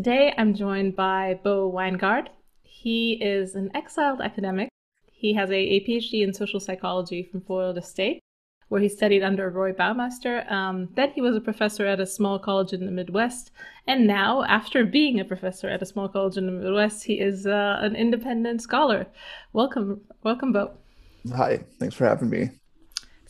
Today I'm joined by Bo Winegard. He is an exiled academic. He has a, a PhD in social psychology from Florida State, where he studied under Roy Baumeister. Um, then he was a professor at a small college in the Midwest. And now, after being a professor at a small college in the Midwest, he is uh, an independent scholar. Welcome, welcome, Bo. Hi, thanks for having me.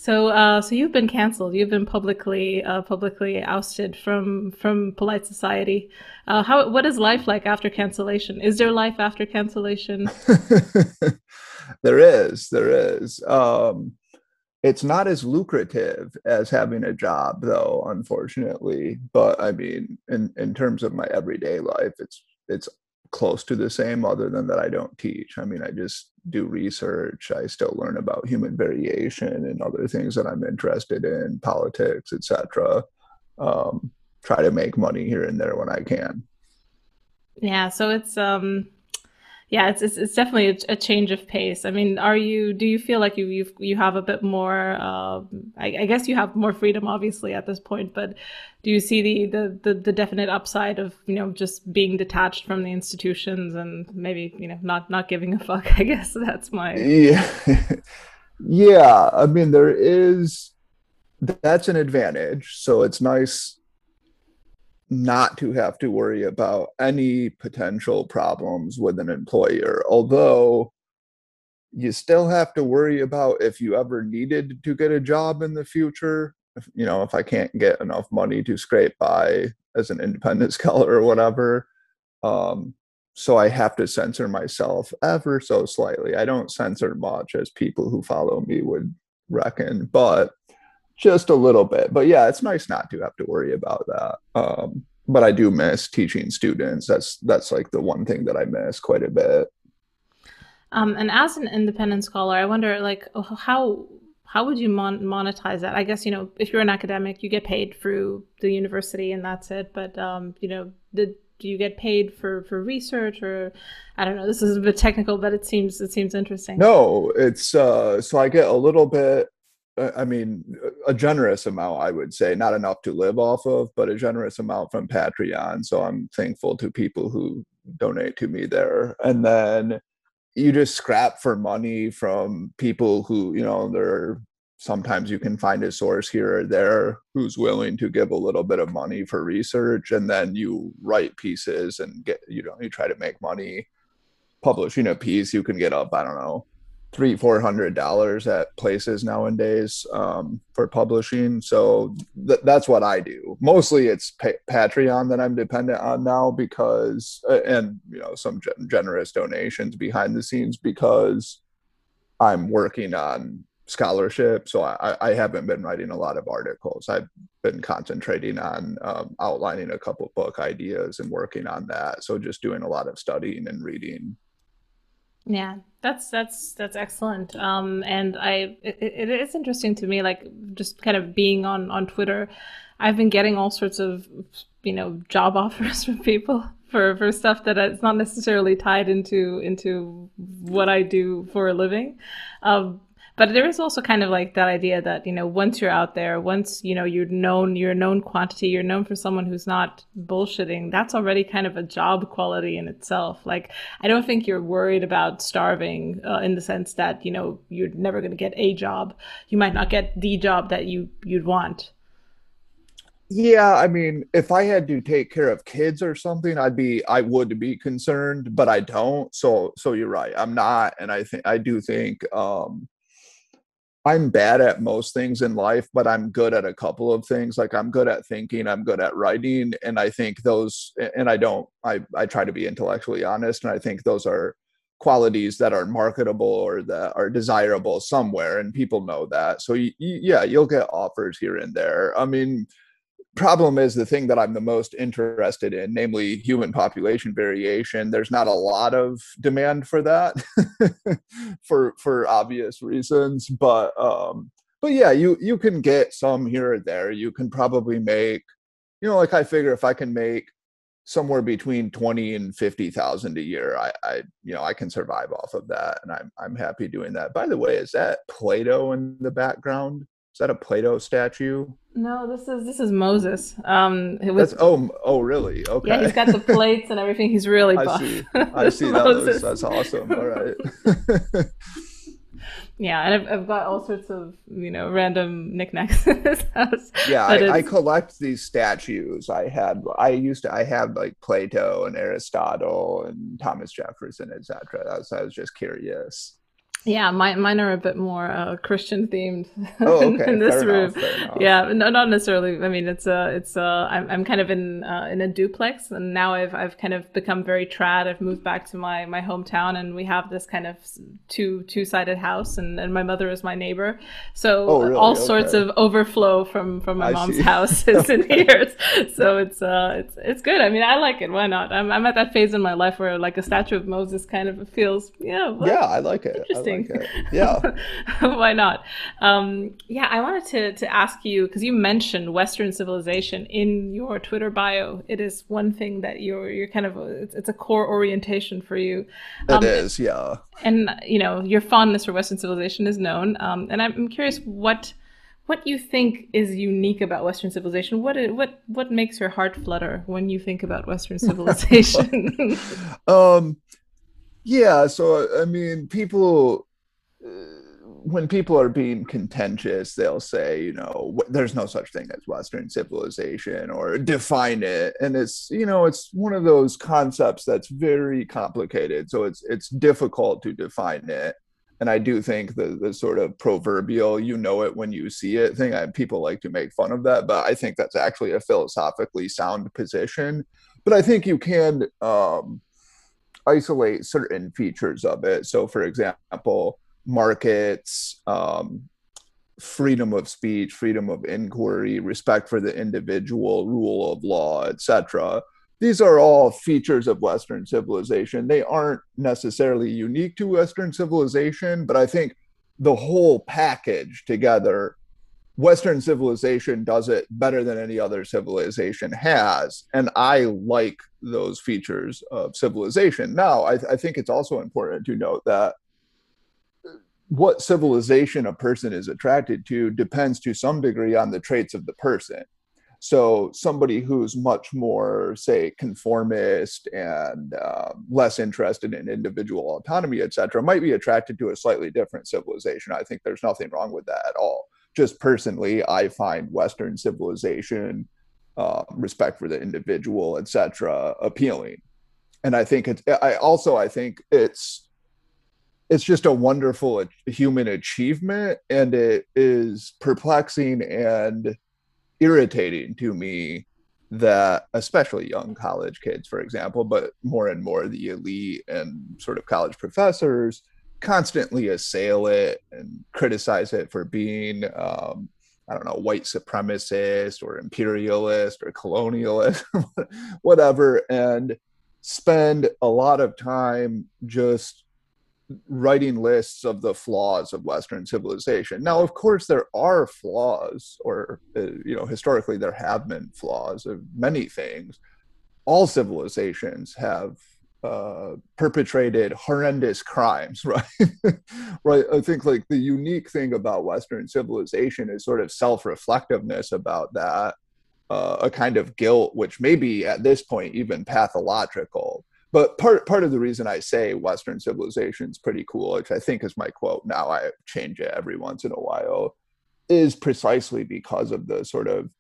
So, uh, so you've been canceled. You've been publicly, uh, publicly ousted from from polite society. Uh, how? What is life like after cancellation? Is there life after cancellation? there is. There is. Um, it's not as lucrative as having a job, though, unfortunately. But I mean, in in terms of my everyday life, it's it's close to the same other than that i don't teach i mean i just do research i still learn about human variation and other things that i'm interested in politics etc um, try to make money here and there when i can yeah so it's um yeah, it's it's, it's definitely a, a, change of pace. I mean, are you? Do you feel like you you've, you have a bit more? Uh, I, I, guess you have more freedom, obviously, at this point. But do you see the, the the the definite upside of you know just being detached from the institutions and maybe you know not not giving a fuck? I guess that's my yeah, yeah. I mean, there is that's an advantage. So it's nice not to have to worry about any potential problems with an employer. Although you still have to worry about if you ever needed to get a job in the future. You know, if I can't get enough money to scrape by as an independent scholar or whatever. Um, so I have to censor myself ever so slightly. I don't censor much as people who follow me would reckon, but just a little bit. But yeah, it's nice not to have to worry about that. Um, but I do miss teaching students. That's that's like the one thing that I miss quite a bit. Um, and as an independent scholar, I wonder like how how would you mon- monetize that? I guess you know if you're an academic, you get paid through the university and that's it. But um, you know, did do you get paid for for research or I don't know. This is a bit technical, but it seems it seems interesting. No, it's uh, so I get a little bit I mean, a generous amount, I would say, not enough to live off of, but a generous amount from Patreon. So I'm thankful to people who donate to me there. And then you just scrap for money from people who, you know, they're sometimes you can find a source here or there who's willing to give a little bit of money for research. And then you write pieces and get, you know, you try to make money publishing a piece. You can get up, I don't know, three four hundred dollars at places nowadays um, for publishing. So th- that's what i do. Mostly it's pa- patreon that i'm dependent on now because uh, and you know some gen- generous donations behind the scenes because i'm working on scholarship so I, I haven't been writing a lot of articles. I've been concentrating on um, outlining a couple book ideas and working on that. So just doing a lot of studying and reading. Yeah, that's that's that's excellent. Um, and I it, it is interesting to me, like just kind of being on on Twitter. I've been getting all sorts of you know job offers from people for for stuff that it's not necessarily tied into into what I do for a living. Um, but there is also kind of like that idea that you know once you're out there once you know you're known you're a known quantity you're known for someone who's not bullshitting that's already kind of a job quality in itself. Like i don't think you're worried about starving uh, in the sense that you know you're never going to get a job. You might not get the job that you you'd want. Yeah i mean if i had to take care of kids or something i'd be i would be concerned but i don't. So so you're right. I'm not and i think i do think um I'm bad at most things in life, but I'm good at a couple of things. Like I'm good at thinking, I'm good at writing, and I think those. And I don't. I I try to be intellectually honest, and I think those are qualities that are marketable or that are desirable somewhere and people know that so you, yeah you'll get offers here and there i mean problem is the thing that i'm the most interested in namely human population variation there's not a lot of demand for that for for obvious reasons but um but yeah you you can get some here or there you can probably make you know like i figure if i can make somewhere between 20 and 50,000 a year. I, I, you know, I can survive off of that and I'm, I'm happy doing that. By the way, is that Plato in the background? Is that a Plato statue? No, this is, this is Moses. Um, it was, that's, oh, oh, really? Okay. Yeah, he's got the plates and everything. He's really buff. I see. I see. that looks, that's awesome. All right. Yeah, and I've, I've got all sorts of you know random knickknacks in this house. Yeah, I, I, collect these statues. I had I used to I have like Plato and Aristotle and Thomas Jefferson, etc. So I was just curious. Yeah, mine, mine are a bit more uh, Christian themed oh, okay. in this room. Yeah, no, not necessarily. I mean, it's a, uh, it's a, uh, I'm, I'm kind of in, uh, in a duplex, and now I've, I've kind of become very trad. I've moved back to my, my hometown, and we have this kind of two, two sided house, and, and my mother is my neighbor. So oh, really? all okay. sorts of overflow from, from my I mom's see. house is in here. So it's, uh, it's, it's good. I mean, I like it. Why not? I'm, I'm at that phase in my life where like a statue of Moses kind of feels, yeah, well, yeah, I like it. Interesting. Like yeah. Why not? Um, yeah, I wanted to, to ask you because you mentioned Western civilization in your Twitter bio. It is one thing that you're you're kind of it's, it's a core orientation for you. Um, it is, yeah. And you know your fondness for Western civilization is known. Um, and I'm curious what what you think is unique about Western civilization. What what what makes your heart flutter when you think about Western civilization? um, yeah. So I mean, people when people are being contentious, they'll say, you know, there's no such thing as Western civilization or define it. And it's, you know, it's one of those concepts that's very complicated. So it's it's difficult to define it. And I do think the the sort of proverbial "you know it when you see it" thing. I, people like to make fun of that, but I think that's actually a philosophically sound position. But I think you can um, isolate certain features of it. So, for example, markets, um, freedom of speech, freedom of inquiry, respect for the individual, rule of law, etc. These are all features of Western civilization. They aren't necessarily unique to Western civilization, but I think the whole package together, Western civilization does it better than any other civilization has. And I like those features of civilization. Now, I, I think it's also important to note that what civilization a person is attracted to depends to some degree on the traits of the person. So somebody who's much more, say, conformist and uh, less interested in individual autonomy, et cetera, might be attracted to a slightly different civilization. I think there's nothing wrong with that at all. Just personally, I find Western civilization, uh, respect for the individual, et cetera, appealing. And I think it's. I also I think it's it's just a wonderful human achievement and it is perplexing and irritating to me that especially young college kids for example but more and more the elite and sort of college professors constantly assail it and criticize it for being um, i don't know white supremacist or imperialist or colonialist whatever and spend a lot of time just writing lists of the flaws of western civilization. Now of course there are flaws or uh, you know historically there have been flaws of many things. All civilizations have uh, perpetrated horrendous crimes right right i think like the unique thing about western civilization is sort of self-reflectiveness about that uh, a kind of guilt which may be at this point even pathological but part part of the reason I say Western civilization is pretty cool, which I think is my quote. Now I change it every once in a while, is precisely because of the sort of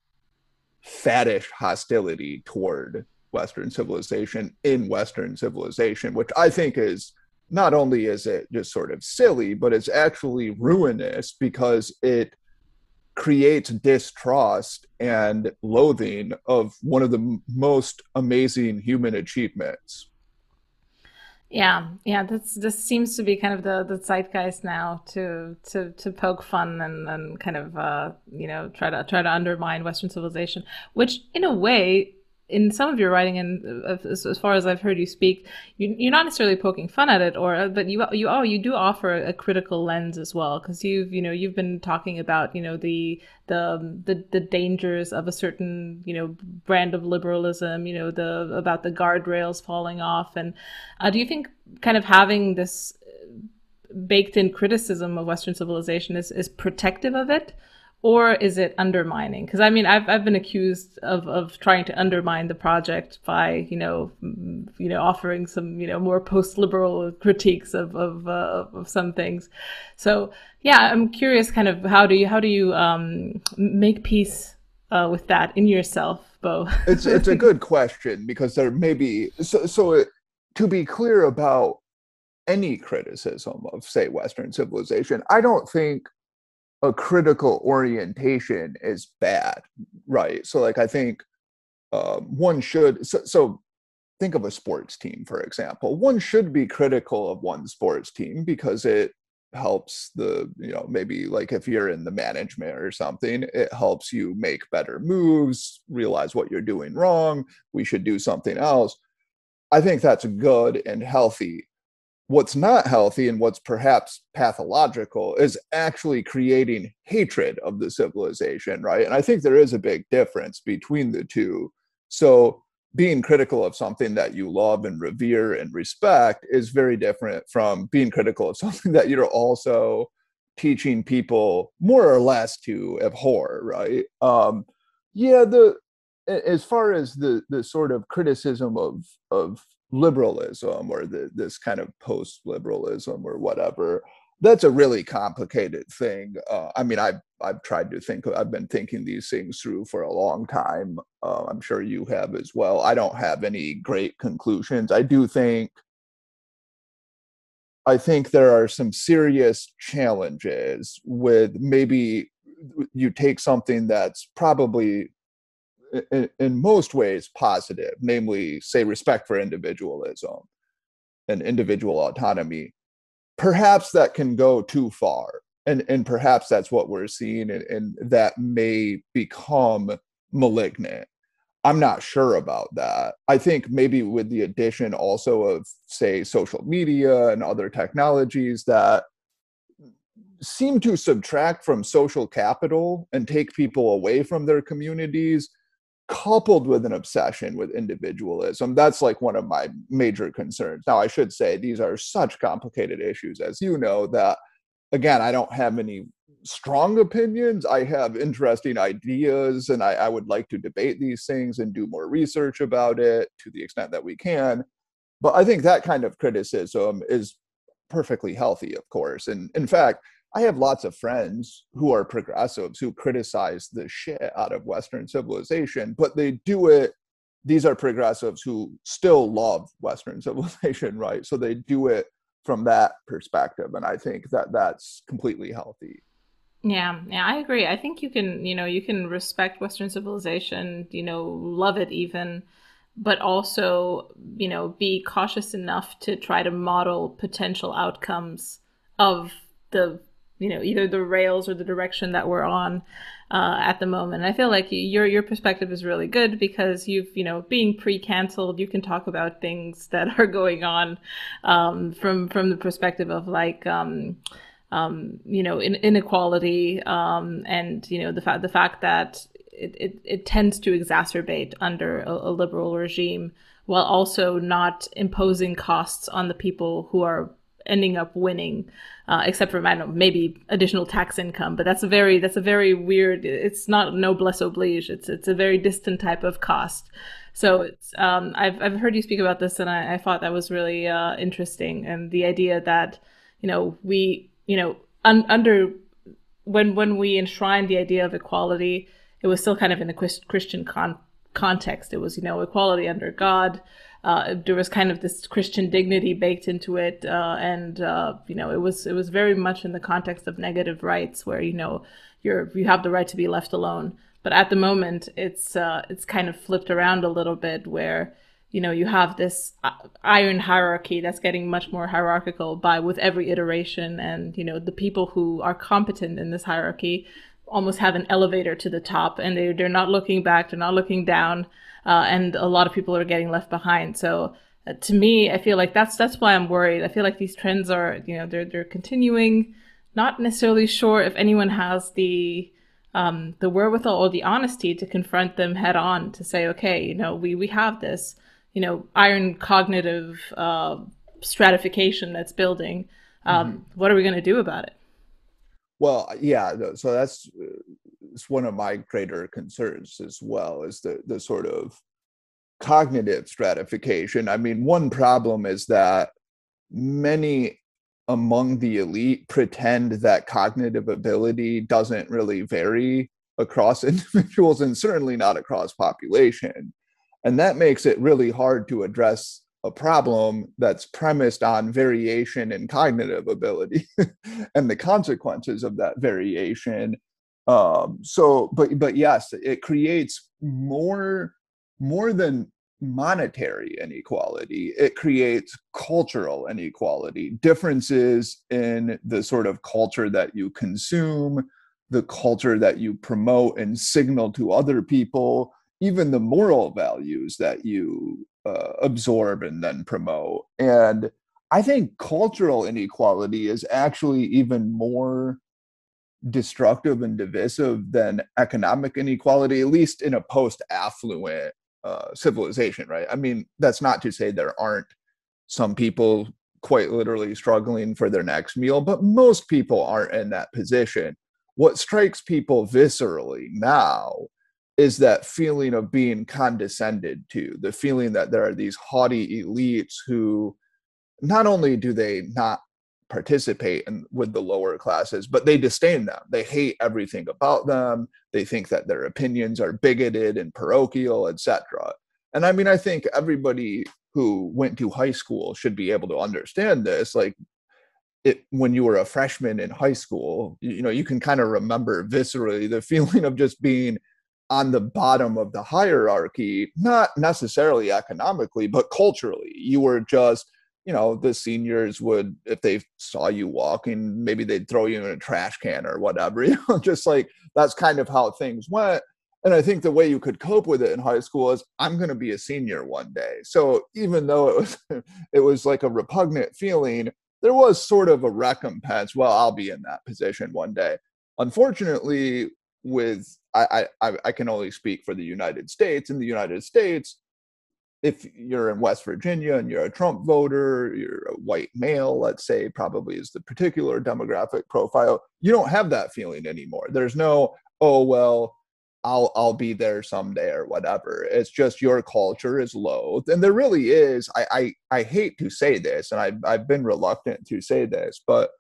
faddish hostility toward Western civilization in Western civilization, which I think is not only is it just sort of silly, but it's actually ruinous because it creates distrust and loathing of one of the most amazing human achievements. Yeah, yeah, that's this seems to be kind of the the zeitgeist now to to to poke fun and and kind of uh, you know try to try to undermine Western civilization, which in a way in some of your writing and uh, as, as, far as I've heard you speak, you, are not necessarily poking fun at it, or but you you oh you do offer a critical lens as well because you've you know you've been talking about you know the the the the dangers of a certain you know brand of liberalism, you know the about the guardrails falling off, and uh, do you think kind of having this baked in criticism of Western civilization is is protective of it? Or is it undermining? Because I mean, I've I've been accused of of trying to undermine the project by you know you know offering some you know more post liberal critiques of of uh, of some things. So yeah, I'm curious, kind of how do you how do you um, make peace uh, with that in yourself, Bo? it's it's a good question because there may be so so it, to be clear about any criticism of say Western civilization, I don't think a critical orientation is bad, right? So, like, I think um, one should, so, so think of a sports team, for example. One should be critical of one sports team because it helps the, you know, maybe like if you're in the management or something, it helps you make better moves, realize what you're doing wrong. We should do something else. I think that's good and healthy what's not healthy and what's perhaps pathological is actually creating hatred of the civilization, right? And I think there is a big difference between the two. So, being critical of something that you love and revere and respect is very different from being critical of something that you're also teaching people more or less to abhor, right? Um, yeah, the as far as the the sort of criticism of of liberalism or the, this kind of post liberalism or whatever that's a really complicated thing. Uh, i mean i've i've tried to think i've been thinking these things through for a long time. Uh, i'm sure you have as well. I don't have any great conclusions. I do think i think there are some serious challenges with maybe you take something that's probably in, in most ways positive, namely, say, respect for individualism and individual autonomy, perhaps that can go too far. And, and perhaps that's what we're seeing, and, and that may become malignant. I'm not sure about that. I think maybe with the addition also of, say, social media and other technologies that seem to subtract from social capital and take people away from their communities coupled with an obsession with individualism that's like one of my major concerns. Now i should say these are such complicated issues as you know that again i don't have any strong opinions. I have interesting ideas and I, I would like to debate these things and do more research about it to the extent that we can. But i think that kind of criticism is perfectly healthy of course. And in fact I have lots of friends who are progressives who criticize the shit out of Western civilization, but they do it. These are progressives who still love Western civilization, right? So they do it from that perspective. And I think that that's completely healthy. Yeah, yeah, I agree. I think you can, you know, you can respect Western civilization, you know, love it even, but also, you know, be cautious enough to try to model potential outcomes of the you know either the rails or the direction that we're on uh, at the moment. I feel like your your perspective is really good because you've you know being pre-canceled, you can talk about things that are going on um, from from the perspective of like. Um, um, you know, in, inequality, um, and you know the fact the fact that it, it, it tends to exacerbate under a, a liberal regime, while also not imposing costs on the people who are ending up winning, uh, except for I don't know maybe additional tax income. But that's a very that's a very weird. It's not noblesse oblige. It's it's a very distant type of cost. So um, I've I've heard you speak about this, and I, I thought that was really uh, interesting. And the idea that you know we you know un- under when when we enshrined the idea of equality, it was still kind of in a Christian con- context. It was you know equality under God uh, there was kind of this Christian dignity baked into it, uh, and uh, you know, it was it was very much in the context of negative rights, where you know you're you have the right to be left alone. But at the moment, it's uh, it's kind of flipped around a little bit, where you know you have this uh, iron hierarchy that's getting much more hierarchical by with every iteration and you know the people who are competent in this hierarchy almost have an elevator to the top and they, they're not looking back they're not looking down uh, and a lot of people are getting left behind. So uh, to me i feel like that's that's why i'm worried. I feel like these trends are you know they're they're continuing. Not necessarily sure if anyone has the um, the wherewithal or the honesty to confront them head on to say okay you know we we have this you know iron cognitive uh, stratification that's building. Um, mm-hmm. what are we going to do about it? Well yeah so that's it's one of my greater concerns as well is the the sort of cognitive stratification i mean one problem is that many among the elite pretend that cognitive ability doesn't really vary across individuals and certainly not across population and that makes it really hard to address a problem that's premised on variation in cognitive ability and the consequences of that variation. Um, so, but but yes, it creates more more than monetary inequality. It creates cultural inequality, differences in the sort of culture that you consume, the culture that you promote and signal to other people even the moral values that you uh, absorb and then promote. And I think cultural inequality is actually even more destructive and divisive than economic inequality, at least in a post affluent uh, civilization, right? I mean, that's not to say there aren't some people quite literally struggling for their next meal, but most people aren't in that position. What strikes people viscerally now is that feeling of being condescended to, the feeling that there are these haughty elites who not only do they not participate in, with the lower classes, but they disdain them. They hate everything about them. They think that their opinions are bigoted and parochial, etc. And I mean, I think everybody who went to high school should be able to understand this. Like, it, when you were a freshman in high school, you, you know, you can kind of remember viscerally the feeling of just being on the bottom of the hierarchy, not necessarily economically, but culturally. You were just, you know, the seniors would, if they saw you walking, maybe they'd throw you in a trash can or whatever. You know, just like that's kind of how things went. And I think the way you could cope with it in high school is I'm going to be a senior one day. So even though it was it was like a repugnant feeling, there was sort of a recompense. Well, I'll be in that position one day. Unfortunately, with I, I I can only speak for the United States. In the United States, if you're in West Virginia and you're a Trump voter, you're a white male, let's say, probably is the particular demographic profile, you don't have that feeling anymore. There's no, oh well, I'll I'll be there someday or whatever. It's just your culture is low. And there really is, I I, I hate to say this, and I've I've been reluctant to say this, but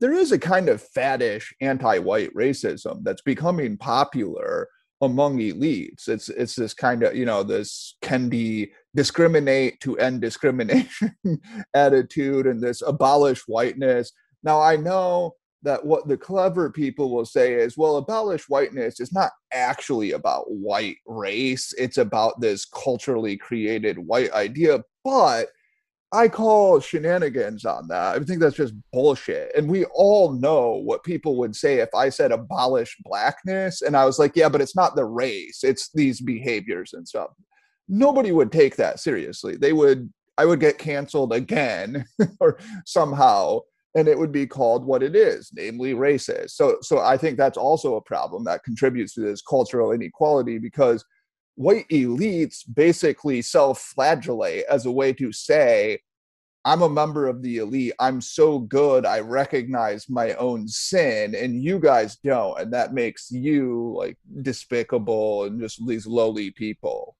there is a kind of faddish anti-white racism that's becoming popular among elites. It's it's this kind of you know this be discriminate to end discrimination attitude and this abolish whiteness. Now I know that what the clever people will say is, well, abolish whiteness is not actually about white race. It's about this culturally created white idea, but I call shenanigans on that. I think that's just bullshit. And we all know what people would say if I said abolish blackness. And I was like, yeah, but it's not the race, it's these behaviors and stuff. Nobody would take that seriously. They would, I would get canceled again or somehow, and it would be called what it is, namely racist. So, so I think that's also a problem that contributes to this cultural inequality because white elites basically self flagellate as a way to say, I'm a member of the elite. I'm so good. I recognize my own sin, and you guys don't. And that makes you like despicable and just these lowly people.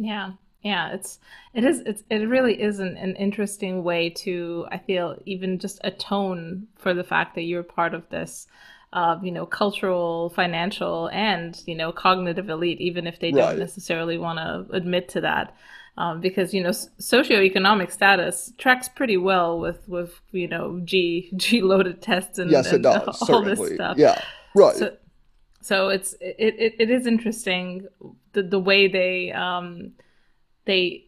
Yeah. Yeah, it's it is it's it really is an, an interesting way to I feel even just atone for the fact that you're part of this uh, you know, cultural, financial, and you know, cognitive elite, even if they don't necessarily want to admit to that. Um, because you know socioeconomic status tracks pretty well with with you know G G loaded tests and, yes, and does, all certainly. this stuff. Yeah, right. So, so it's it, it, it is interesting the the way they um they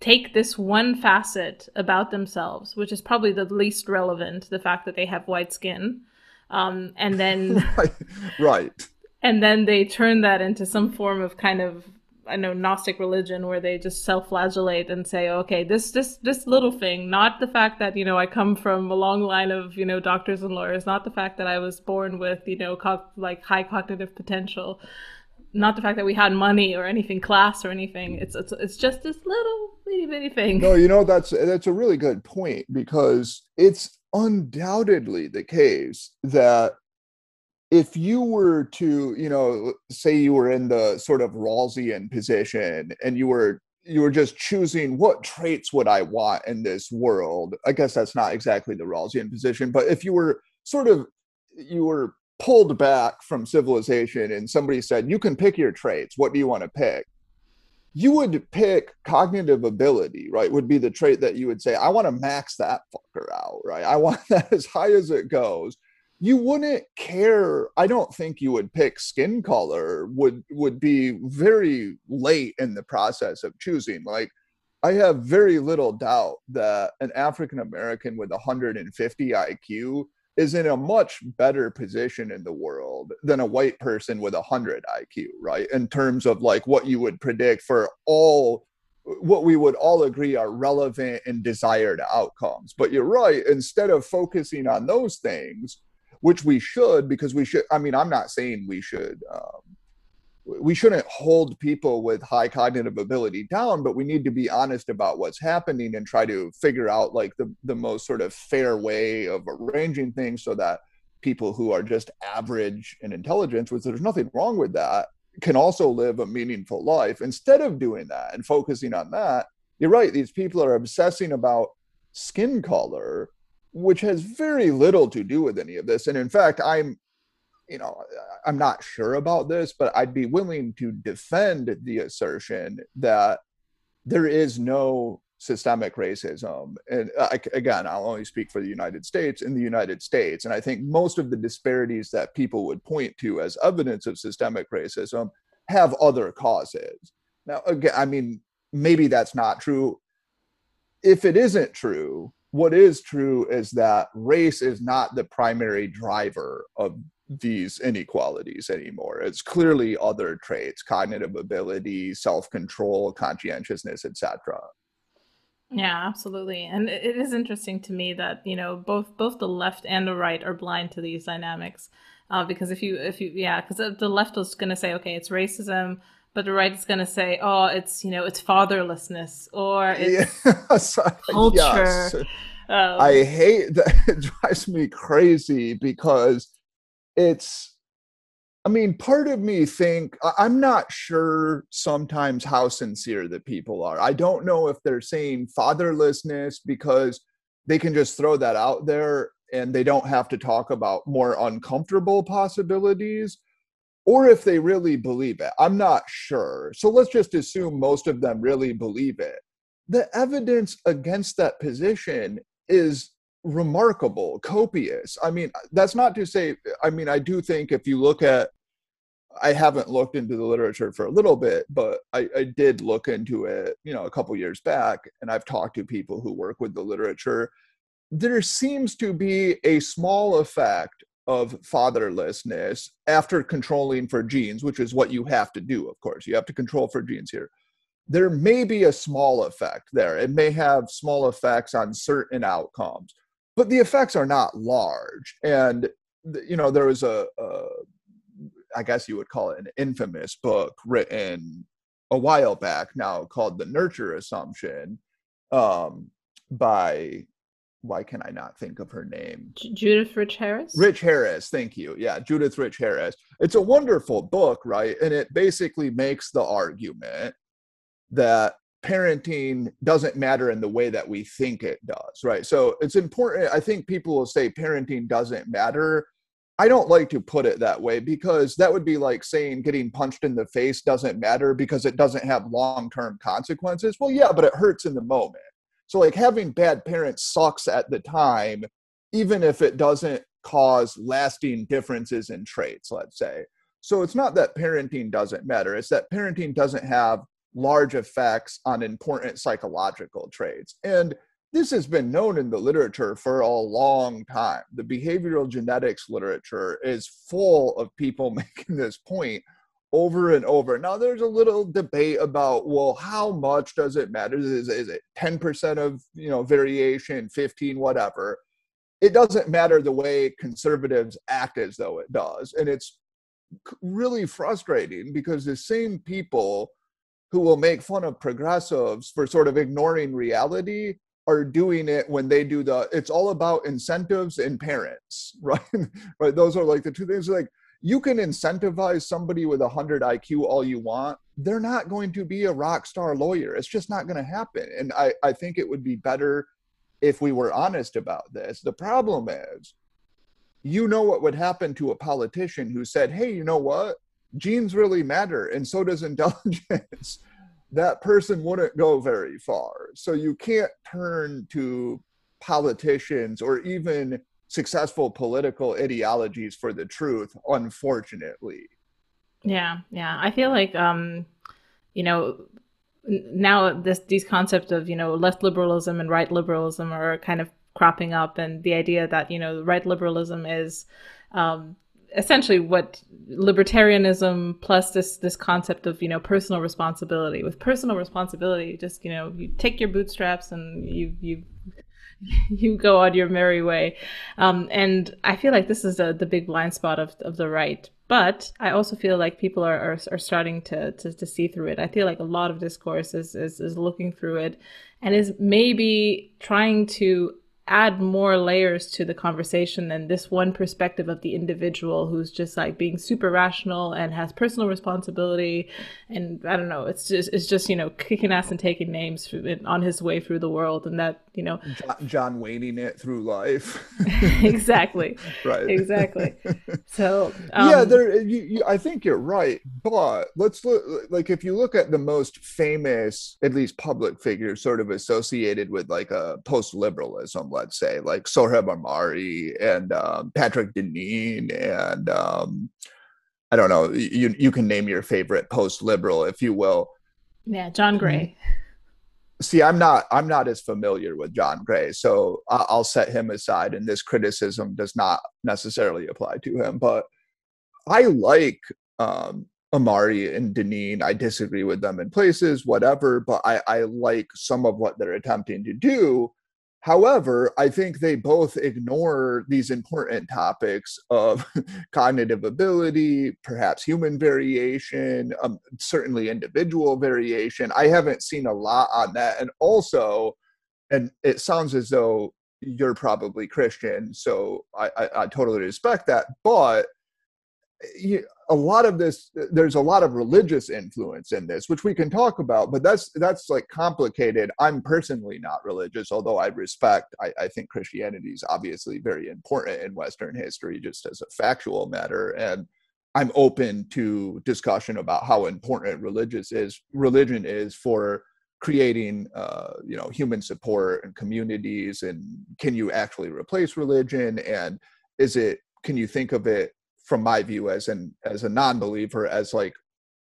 take this one facet about themselves, which is probably the least relevant, the fact that they have white skin, um, and then right. right. and then they turn that into some form of kind of I know Gnostic religion where they just self-flagellate and say, okay, this this this little thing, not the fact that you know I come from a long line of you know doctors and lawyers, not the fact that I was born with you know co- like high cognitive potential, not the fact that we had money or anything, class or anything. It's it's it's just this little bitty bitty thing. No, you know that's that's a really good point because it's undoubtedly the case that if you were to, you know, say you were in the sort of Rawlsian position and you were you were just choosing what traits would I want in this world. I guess that's not exactly the Rawlsian position, but if you were sort of you were pulled back from civilization and somebody said, You can pick your traits, what do you want to pick? You would pick cognitive ability, right? Would be the trait that you would say, I want to max that fucker out, right? I want that as high as it goes you wouldn't care i don't think you would pick skin color would would be very late in the process of choosing like i have very little doubt that an african american with 150 iq is in a much better position in the world than a white person with a 100 iq right? In terms of like what you would predict for all what we would all agree are relevant and desired outcomes. But you're right instead of focusing on those things which we should because we should i mean i'm not saying we should um, we shouldn't hold people with high cognitive ability down but we need to be honest about what's happening and try to figure out like the, the most sort of fair way of arranging things so that people who are just average in intelligence which there's nothing wrong with that can also live a meaningful life instead of doing that and focusing on that you're right these people are obsessing about skin color which has very little to do with any of this. And in fact, I'm, you know, I'm not sure about this, but I'd be willing to defend the assertion that there is no systemic racism. And uh, again, I'll only speak for the United States in the United States. And I think most of the disparities that people would point to as evidence of systemic racism have other causes. Now, again, I mean, maybe that's not true. If it isn't true, what is true is that race is not the primary driver of these inequalities anymore. It's clearly other traits, cognitive ability, self-control, conscientiousness, etc. Yeah, absolutely. And it is interesting to me that, you know, both both the left and the right are blind to these dynamics. Uh, because if you if you yeah, because the left is going to say, okay, it's racism, but the right is going to say, oh, it's you know, it's fatherlessness or it's yes. culture. Yes. Um, I hate that. It drives me crazy because it's. I mean, part of me think I'm not sure sometimes how sincere the people are. I don't know if they're saying fatherlessness because they can just throw that out there and they don't have to talk about more uncomfortable possibilities or if they really believe it. I'm not sure. So let's just assume most of them really believe it. The evidence against that position is remarkable, copious. I mean, that's not to say, I mean, I do think if you look at, I haven't looked into the literature for a little bit, but I, I did look into it, you know, a couple years back, and I've talked to people who work with the literature. There seems to be a small effect of fatherlessness after controlling for genes, which is what you have to do, of course. You have to control for genes here. There may be a small effect there. It may have small effects on certain outcomes, but the effects are not large. And, you know, there was a, a I guess you would call it an infamous book written a while back now called The Nurture Assumption um, by why can I not think of her name? Judith Rich Harris? Rich Harris, thank you. Yeah, Judith Rich Harris. It's a wonderful book, right? And it basically makes the argument that parenting doesn't matter in the way that we think it does, right? So it's important. I think people will say parenting doesn't matter. I don't like to put it that way because that would be like saying getting punched in the face doesn't matter because it doesn't have long term consequences. Well, yeah, but it hurts in the moment so like having bad parents sucks at the time, even if it doesn't cause lasting differences in traits, let's say. So it's not that parenting doesn't matter, it's that parenting doesn't have large effects on important psychological traits. And this has been known in the literature for a long time. The behavioral genetics literature is full of people making this point over and over. Now, there's a little debate about, well, how much does it matter? Is, is it 10% of you know variation, 15, whatever? It doesn't matter the way conservatives act as though it does, and it's really frustrating because the same people who will make fun of progressives for sort of ignoring reality are doing it when they do the it's all about incentives and parents right? Right? Those are like the two things like you can incentivize somebody with a 100 iq all you want. They're not going to be a rock star lawyer. It's just not going to happen. And i i think it would be better if we were honest about this. The problem is you know what would happen to a politician who said hey you know what genes really matter and so does intelligence that person wouldn't go very far. So you can't turn to politicians or even successful political ideologies for the truth, unfortunately. Yeah, yeah. I feel like um, you know, now this these concepts of, you know, left liberalism and right liberalism are kind of cropping up and the idea that, you know, right liberalism is um, essentially what libertarianism plus this this concept of you know personal responsibility. With personal responsibility just you know you take your bootstraps and you you you go on your merry way. Um, and i feel like this is the, the big blind spot of, of the right. But i also feel like people are, are, are starting to, to, to see through it. I feel like a lot of discourse is, is, is looking through it and is maybe trying to add more layers to the conversation than this one perspective of the individual who's just like being super rational and has personal responsibility. And i don't know it's just it's just you know kicking ass and taking names on his way through the world. And that you know? John, john wayning it through life. Exactly. Right. Exactly. So um, yeah there you, you, i think you're right but let's look like if you look at the most famous at least public figures sort of associated with like a post-liberalism let's say, like Sohrab Ahmari and um, Patrick Deneen and um, I don't know, you you can name your favorite post liberal if you will. Yeah, John Gray. See, I'm not I'm not as familiar with John Gray, so I'll set him aside, and this criticism does not necessarily apply to him. But I like um, Ahmari and Deneen. I disagree with them in places, whatever, but I, I like some of what they're attempting to do. However, I think they both ignore these important topics of cognitive ability, perhaps human variation, um, certainly individual variation. I haven't seen a lot on that. And also, and it sounds as though you're probably Christian, so I, I, I totally respect that. But you, a lot of this there's a lot of religious influence in this which we can talk about but that's that's like complicated. I'm personally not religious although i respect i, I think christianity is obviously very important in western history just as a factual matter and i'm open to discussion about how important religious is religion is for creating uh, you know human support and communities and can you actually replace religion and is it can you think of it from my view as an as a non-believer as like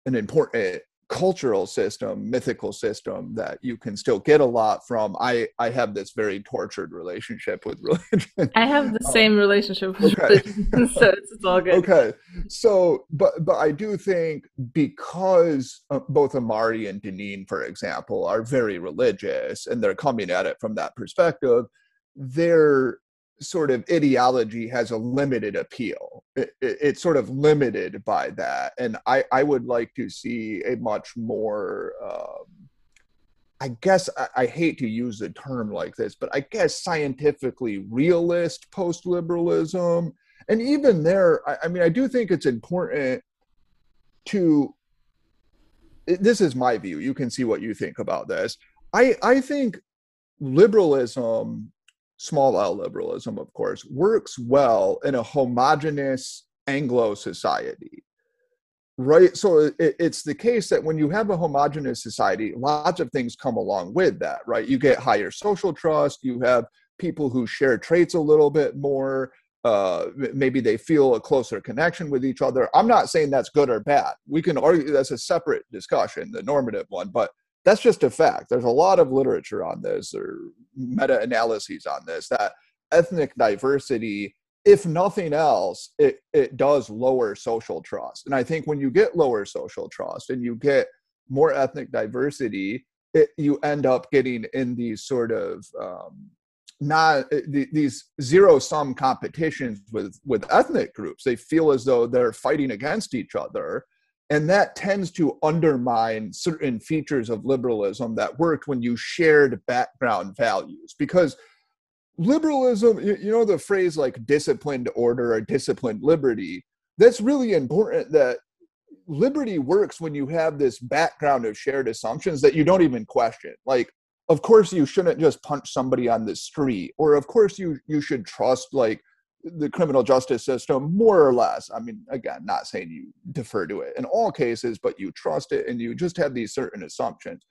an important cultural system mythical system that you can still get a lot from. I i have this very tortured relationship with religion. I have the um, same relationship with okay. religion so it's, it's, all good. Okay. So but but i do think because uh, both Ahmari and deneen for example are very religious and they're coming at it from that perspective they're sort of ideology has a limited appeal. It, it, it's sort of limited by that, and I I would like to see a much more. Um, I guess I, I, hate to use the term like this, but I guess scientifically realist post liberalism. And even there, I, I mean, I do think it's important to. This is my view. You can see what you think about this. I, I think liberalism small L liberalism, of course, works well in a homogenous Anglo society. Right. So it, it's the case that when you have a homogenous society, lots of things come along with that, right? You get higher social trust, you have people who share traits a little bit more. uh, maybe they feel a closer connection with each other. I'm not saying that's good or bad. We can argue that's a separate discussion, the normative one, but that's just a fact. There's a lot of literature on this or meta analyses on this that ethnic diversity, if nothing else, it, it does lower social trust. And I think when you get lower social trust and you get more ethnic diversity, it, you end up getting in these sort of um, not uh, these zero sum competitions with with ethnic groups they feel as though they're fighting against each other and that tends to undermine certain features of liberalism that worked when you shared background values. Because liberalism you, know the phrase like disciplined order or disciplined liberty that's really important that liberty works when you have this background of shared assumptions that you don't even question. Like of course you shouldn't just punch somebody on the street or of course you you should trust like the criminal justice system more or less. I mean again not saying you defer to it in all cases but you trust it and you just have these certain assumptions.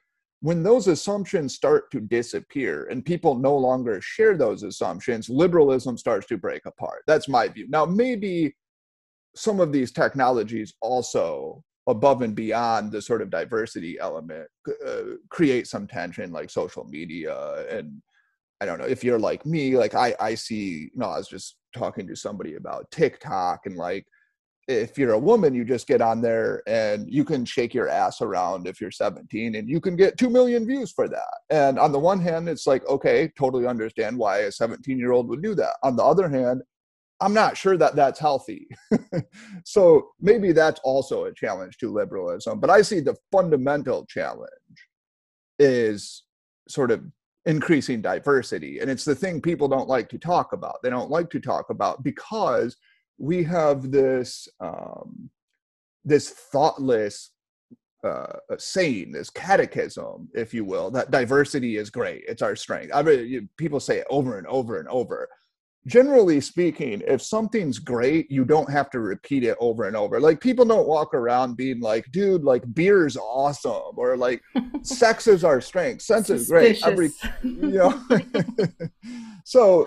When those assumptions start to disappear and people no longer share those assumptions liberalism starts to break apart. That's my view. Now maybe some of these technologies also above and beyond the sort of diversity element uh, create some tension like social media and i don't know if you're like me like i i see you know i was just talking to somebody about tiktok and like if you're a woman you just get on there and you can shake your ass around if you're 17 and you can get 2 million views for that and on the one hand it's like okay totally understand why a 17 year old would do that on the other hand I'm not sure that that's healthy. so maybe that's also a challenge to liberalism. But I see the fundamental challenge is sort of increasing diversity. And it's the thing people don't like to talk about. They don't like to talk about because we have this um, this thoughtless uh, saying, this catechism, if you will, that diversity is great. It's our strength. I mean, people say it over and over and over generally speaking, if something's great, you don't have to repeat it over and over. Like people don't walk around being like, dude, like beer's awesome or like sex is our strength. Sense is great. Every you know. so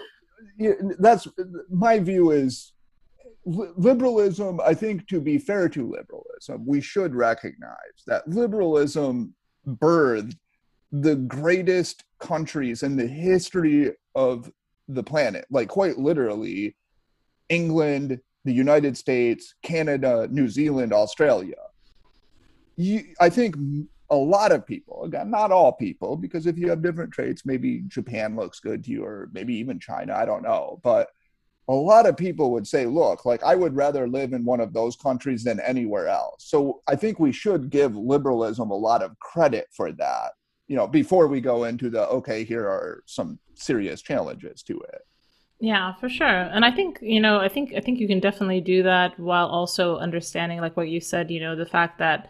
that's my view is liberalism, I think to be fair to liberalism, we should recognize that liberalism birthed the greatest countries in the history of the planet, like quite literally, England, the United States, Canada, New Zealand, Australia. You, I think a lot of people, again, not all people, because if you have different traits, maybe Japan looks good to you, or maybe even China, I don't know. But a lot of people would say, look, like I would rather live in one of those countries than anywhere else. So I think we should give liberalism a lot of credit for that you know before we go into the okay here are some serious challenges to it. Yeah for sure. And i think you know i think i think you can definitely do that while also understanding like what you said you know the fact that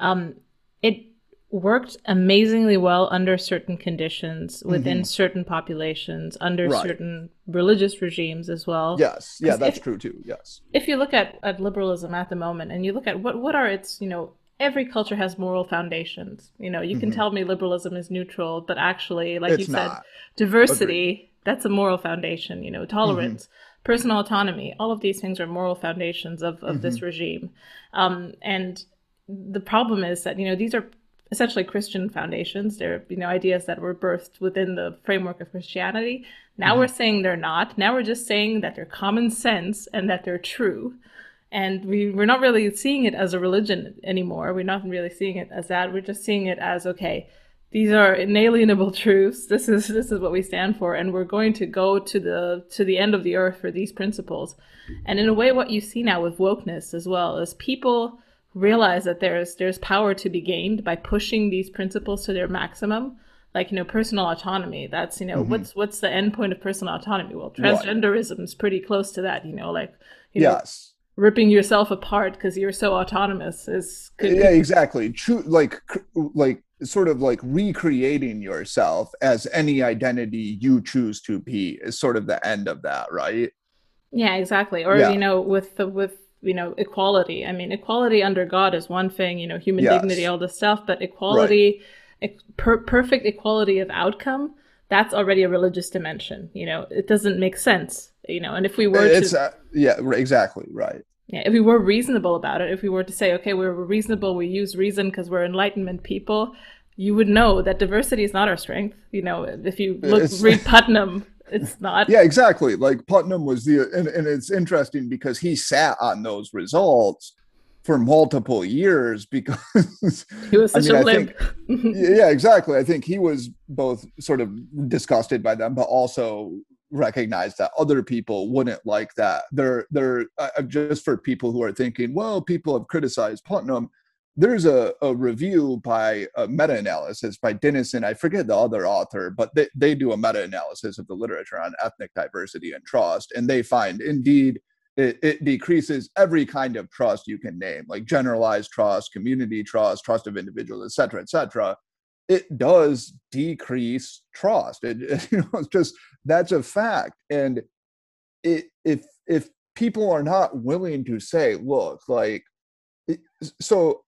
um it worked amazingly well under certain conditions within mm-hmm. certain populations under right. certain religious regimes as well. Yes. Yeah that's if, true too. Yes. if you look at, at liberalism at the moment and you look at what what are its you know every culture has moral foundations. You know, you can mm-hmm. tell me liberalism is neutral, but actually, like it's you said, not. diversity, Agreed. that's a moral foundation, you know, tolerance, mm-hmm. personal autonomy, all of these things are moral foundations of, of mm-hmm. this regime. Um, and the problem is that, you know, these are essentially Christian foundations. They're, you know, ideas that were birthed within the framework of Christianity. Now mm-hmm. we're saying they're not. Now we're just saying that they're common sense and that they're true and we we're not really seeing it as a religion anymore. We're not really seeing it as that. We're just seeing it as okay these are inalienable truths. This is this is what we stand for. And we're going to go to the to the end of the earth for these principles. And in a way what you see now with wokeness as well is people realize that there's there's power to be gained by pushing these principles to their maximum. Like you know personal autonomy that's you know mm-hmm. what's what's the end point of personal autonomy? Well transgenderism is pretty close to that you know like you yes ripping yourself apart because you're so autonomous is could, yeah exactly true like like sort of like recreating yourself as any identity you choose to be is sort of the end of that right yeah exactly or yeah. you know with the with you know equality i mean equality under god is one thing you know human yes. dignity all this stuff but equality right. per- perfect equality of outcome that's already a religious dimension you know it doesn't make sense you know and if we were it's, to uh, yeah exactly right yeah if we were reasonable about it if we were to say okay we're reasonable we use reason because we're enlightenment people you would know that diversity is not our strength you know if you look it's, read putnam it's not yeah exactly like putnam was the and, and it's interesting because he sat on those results for multiple years because he was such I mean, a think, yeah, exactly. I think he was both sort of disgusted by them, but also recognized that other people wouldn't like that. They're they're uh, just for people who are thinking, well, people have criticized Putnam. There's a, a review by a meta-analysis by Dinesen. I forget the other author, but they, they do a meta-analysis of the literature on ethnic diversity and trust, and they find indeed it, it, decreases every kind of trust you can name, like generalized trust, community trust, trust of individuals, et cetera, et cetera. It does decrease trust. It, it you know, it's just that's a fact. And it, if if people are not willing to say, look, like, so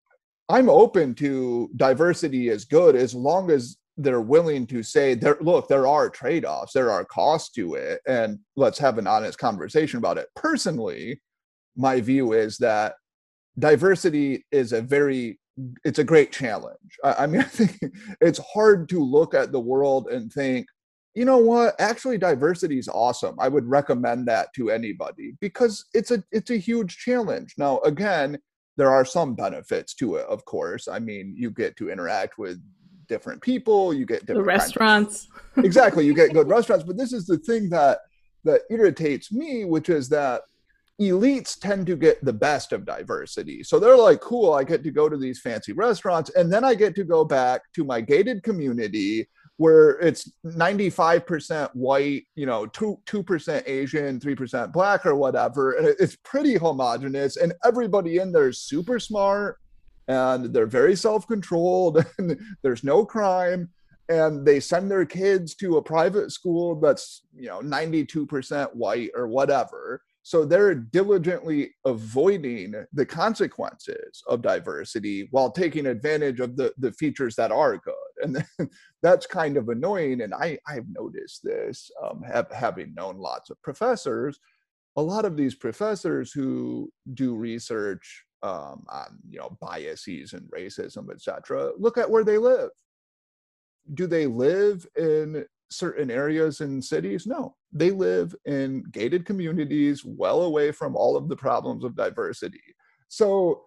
I'm open to diversity is good as long as they're willing to say there look there are trade-offs there are costs to it and let's have an honest conversation about it personally my view is that diversity is a very it's a great challenge I, I mean i think it's hard to look at the world and think you know what? Actually diversity is awesome. I would recommend that to anybody because it's a it's a huge challenge. Now again there are some benefits to it of course. I mean you get to interact with different people you get different the restaurants. Of, exactly you get good restaurants but this is the thing that that irritates me which is that elites tend to get the best of diversity. So they're like cool i get to go to these fancy restaurants and then i get to go back to my gated community where it's 95% white, you know, 2 2% Asian, 3% black or whatever, it's pretty homogenous and everybody in there is super smart and they're very self-controlled and there's no crime and they send their kids to a private school that's you know 92% white or whatever. So they're diligently avoiding the consequences of diversity while taking advantage of the, the features that are good and then, that's kind of annoying and i i've noticed this um, have, having known lots of professors a lot of these professors who do research um, on you know biases and racism, etc. Look at where they live. Do they live in certain areas in cities? No, they live in gated communities, well away from all of the problems of diversity. So,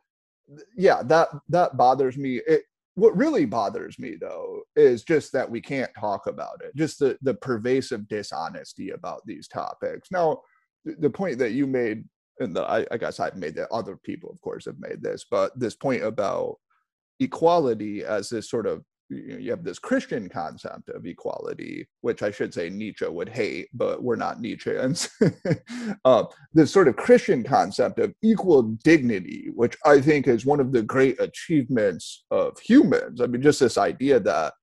yeah, that that bothers me. It, what really bothers me though is just that we can't talk about it. Just the the pervasive dishonesty about these topics. Now, the point that you made and the, I, I guess I've made that. Other people, of course, have made this, but this point about equality as this sort of you, have this Christian concept of equality, which I should say Nietzsche would hate, but we're not Nietzscheans. uh, this sort of Christian concept of equal dignity, which I think is one of the great achievements of humans. I mean, just this idea that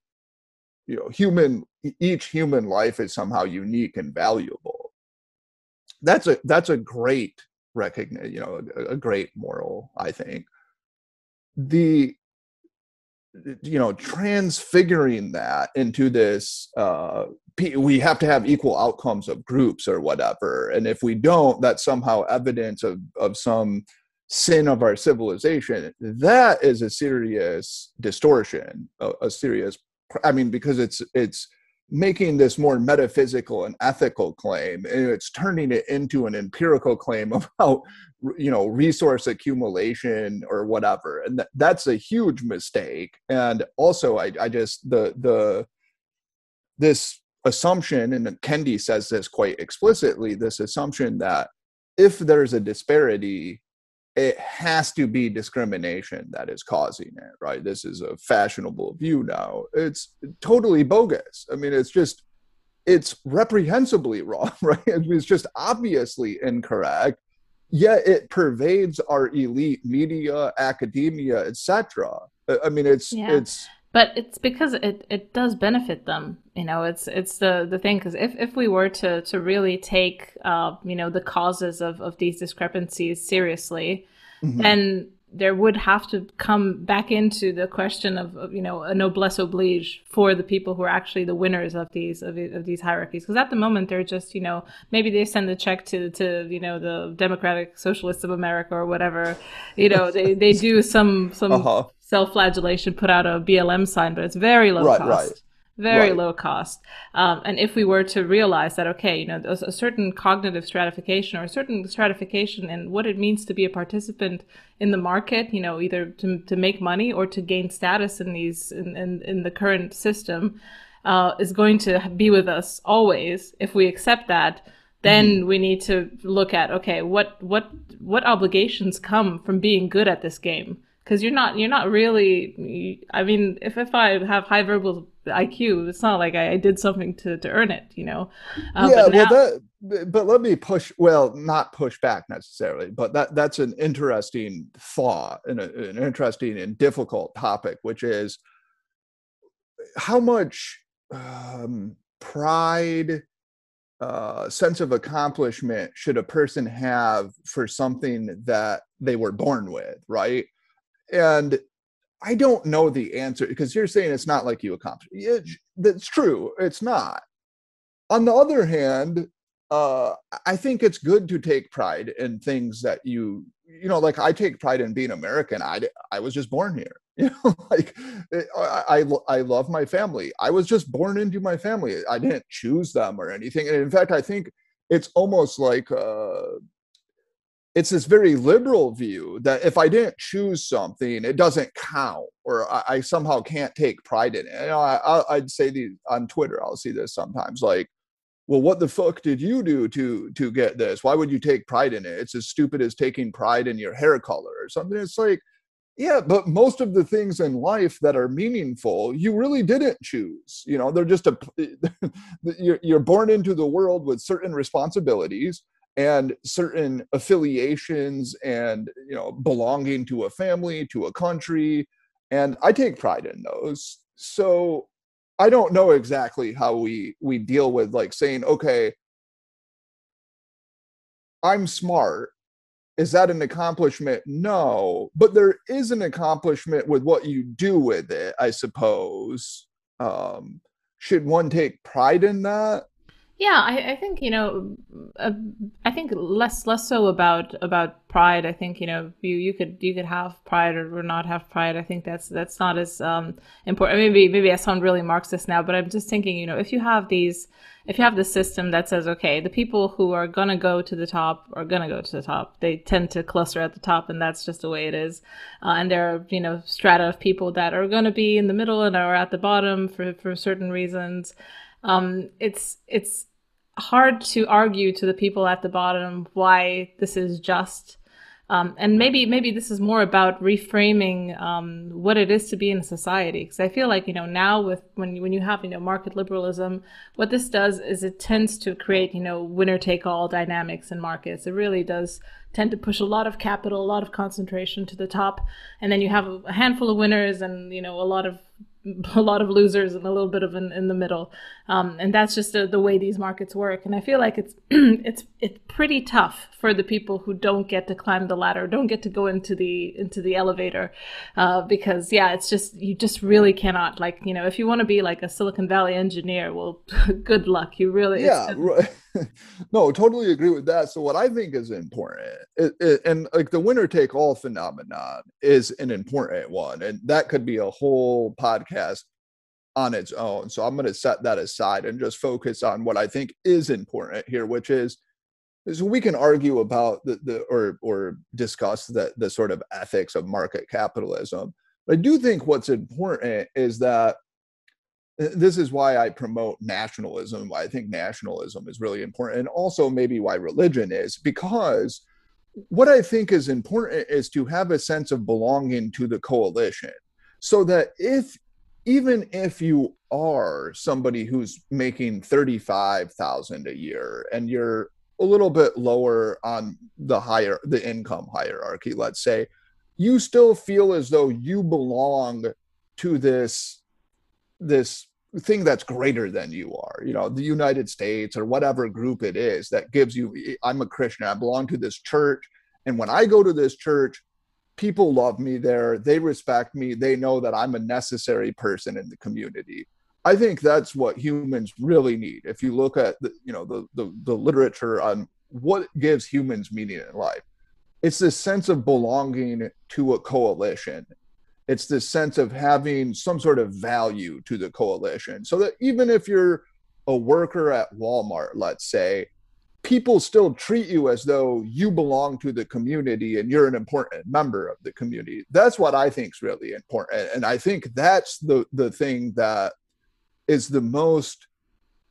you know, human each human life is somehow unique and valuable. That's a that's a great recognize you know a, a great moral i think the you know transfiguring that into this uh we have to have equal outcomes of groups or whatever. And if we don't that's somehow evidence of of some sin of our civilization. That is a serious distortion a, a serious i mean because it's it's making this more metaphysical and ethical claim and it's turning it into an empirical claim about you know resource accumulation or whatever. And th- that's a huge mistake. And also I, I just the the this assumption and kendi says this quite explicitly this assumption that if there's a disparity it has to be discrimination that is causing it, right? This is a fashionable view now. It's totally bogus. I mean, it's just, it's reprehensibly wrong, right? It's just obviously incorrect. Yet it pervades our elite media, academia, etc. I mean, it's yeah. it's but it's because it, it does benefit them you know it's it's the the thing because if, if we were to to really take uh, you know the causes of, of these discrepancies seriously mm-hmm. then there would have to come back into the question of, of, you know a noblesse oblige for the people who are actually the winners of these of, of these hierarchies because at the moment they're just you know maybe they send a check to to you know the democratic socialists of america or whatever you know they, they do some some uh-huh. Self-flagellation put out a blm sign but it's very low right, cost right very right. low cost. Um, and if we were to realize that, okay, you know, there's a certain cognitive stratification or a certain stratification in what it means to be a participant in the market, you know, either to, to make money or to gain status in these, in, in, in the current system, uh, is going to be with us always. If we accept that, then mm-hmm. we need to look at, okay, what, what, what obligations come from being good at this game? Because you're not you're not really i mean if, if i have high verbal iq it's not like i, I did something to, to earn it you know? Uh, yeah now- well that but let me push well not push back necessarily but that that's an interesting thought and a, an interesting and difficult topic which is how much um, pride uh, sense of accomplishment should a person have for something that they were born with right and I don't know the answer because you're saying it's not like you accomplished. It, that's true. It's not. On the other hand, uh, I think it's good to take pride in things that you, you know, like I take pride in being American. I, I was just born here. You know, like I, I, I love my family. I was just born into my family. I didn't choose them or anything. And in fact, I think it's almost like uh, it's this very liberal view that if I didn't choose something, it doesn't count, or I, I somehow can't take pride in it. I, would say these on Twitter. I'll see this sometimes, like, "Well, what the fuck did you do to to get this? Why would you take pride in it? It's as stupid as taking pride in your hair color or something." It's like, yeah, but most of the things in life that are meaningful, you really didn't choose. You know, they're just a you're born into the world with certain responsibilities and certain affiliations and you know belonging to a family to a country and i take pride in those. So i don't know exactly how we we deal with like saying okay i'm smart. Is that an accomplishment? No but there is an accomplishment with what you do with it i suppose. Um should one take pride in that yeah, I, I think you know, uh, I think less less so about about pride. I think you know, you you could you could have pride or not have pride. I think that's that's not as um, important. Maybe maybe I sound really Marxist now, but I'm just thinking, you know, if you have these, if you have the system that says, okay, the people who are gonna go to the top are gonna go to the top. They tend to cluster at the top, and that's just the way it is. Uh, and there are you know strata of people that are gonna be in the middle and are at the bottom for for certain reasons um, it's it's hard to argue to the people at the bottom why this is just. Um, and maybe maybe this is more about reframing um, what it is to be in a society because I feel like you know now with when when you have you know market liberalism, what this does is it tends to create you know winner take all dynamics in markets. It really does tend to push a lot of capital, a lot of concentration to the top, and then you have a handful of winners and you know a lot of a lot of losers and a little bit of in, in the middle um, and that's just the, the, way these markets work. And i feel like it's it's it's pretty tough for the people who don't get to climb the ladder don't get to go into the into the elevator uh, because yeah it's just you just really cannot like you know if you want to be like a silicon valley engineer well good luck. You really yeah right. no totally agree with that. So what i think is important it, it, and like the winner take all phenomenon is an important one. And that could be a whole podcast on its own so i'm going to set that aside and just focus on what i think is important here which is so we can argue about the, the or or discuss the the sort of ethics of market capitalism but i do think what's important is that uh, this is why I promote nationalism, why I think nationalism is really important, and also maybe why religion is, because what I think is important is to have a sense of belonging to the coalition. So that if, even if you are somebody who's making 35,000 a year and you're a little bit lower on the higher, the income hierarchy, let's say, you still feel as though you belong to this this thing that's greater than you are you know the united states or whatever group it is that gives you i'm a christian. I belong to this church. And when i go to this church people love me there they respect me they know that i'm a necessary person in the community. I think that's what humans really need. If you look at the you know the the, the literature on what gives humans meaning in life it's this sense of belonging to a coalition. It's this sense of having some sort of value to the coalition. So that even if you're a worker at walmart let's say people still treat you as though you belong to the community and you're an important member of the community. That's what i think is really important. And i think that's the the thing that is the most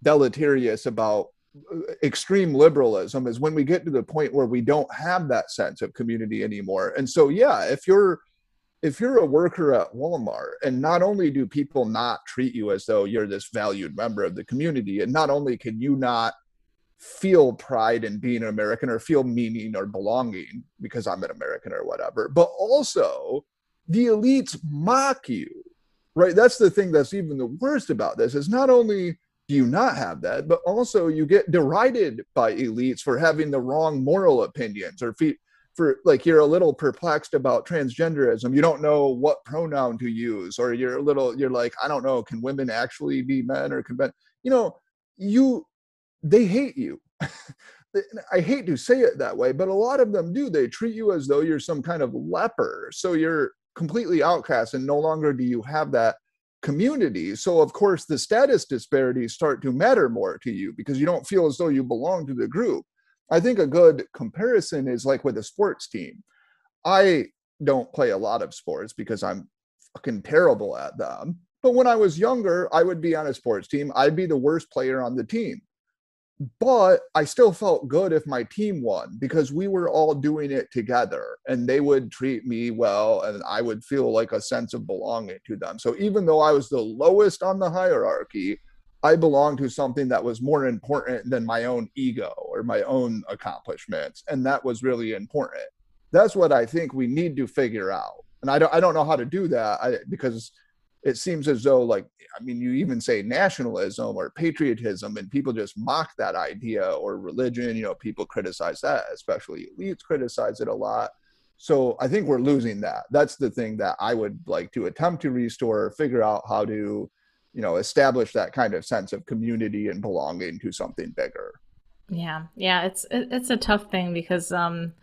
deleterious about uh, extreme liberalism is when we get to the point where we don't have that sense of community anymore. And so yeah if you're if you're a worker at Walmart and not only do people not treat you as though you're this valued member of the community and not only can you not feel pride in being an American or feel meaning or belonging because I'm an American or whatever. But also, the elites mock you, right? That's the thing that's even the worst about this is not only do you not have that, but also you get derided by elites for having the wrong moral opinions or fe- for like you're a little perplexed about transgenderism you don't know what pronoun to use or you're a little you're like i don't know can women actually be men or can men you know you they hate you. I hate to say it that way, but a lot of them do. They treat you as though you're some kind of leper. So you're completely outcast and no longer do you have that community. So, of course, the status disparities start to matter more to you because you don't feel as though you belong to the group. I think a good comparison is like with a sports team. I don't play a lot of sports because I'm fucking terrible at them. But when I was younger, I would be on a sports team. I'd be the worst player on the team but I still felt good if my team won because we were all doing it together and they would treat me well and I would feel like a sense of belonging to them. So even though I was the lowest on the hierarchy, I belonged to something that was more important than my own ego or my own accomplishments. And that was really important. That's what I think we need to figure out. And I don't I don't know how to do that I, because it seems as though like i mean you even say nationalism or patriotism and people just mock that idea or religion you know people criticize that especially elites criticize it a lot. So i think we're losing that. That's the thing that i would like to attempt to restore figure out how to you know establish that kind of sense of community and belonging to something bigger. Yeah yeah it's it's a tough thing because um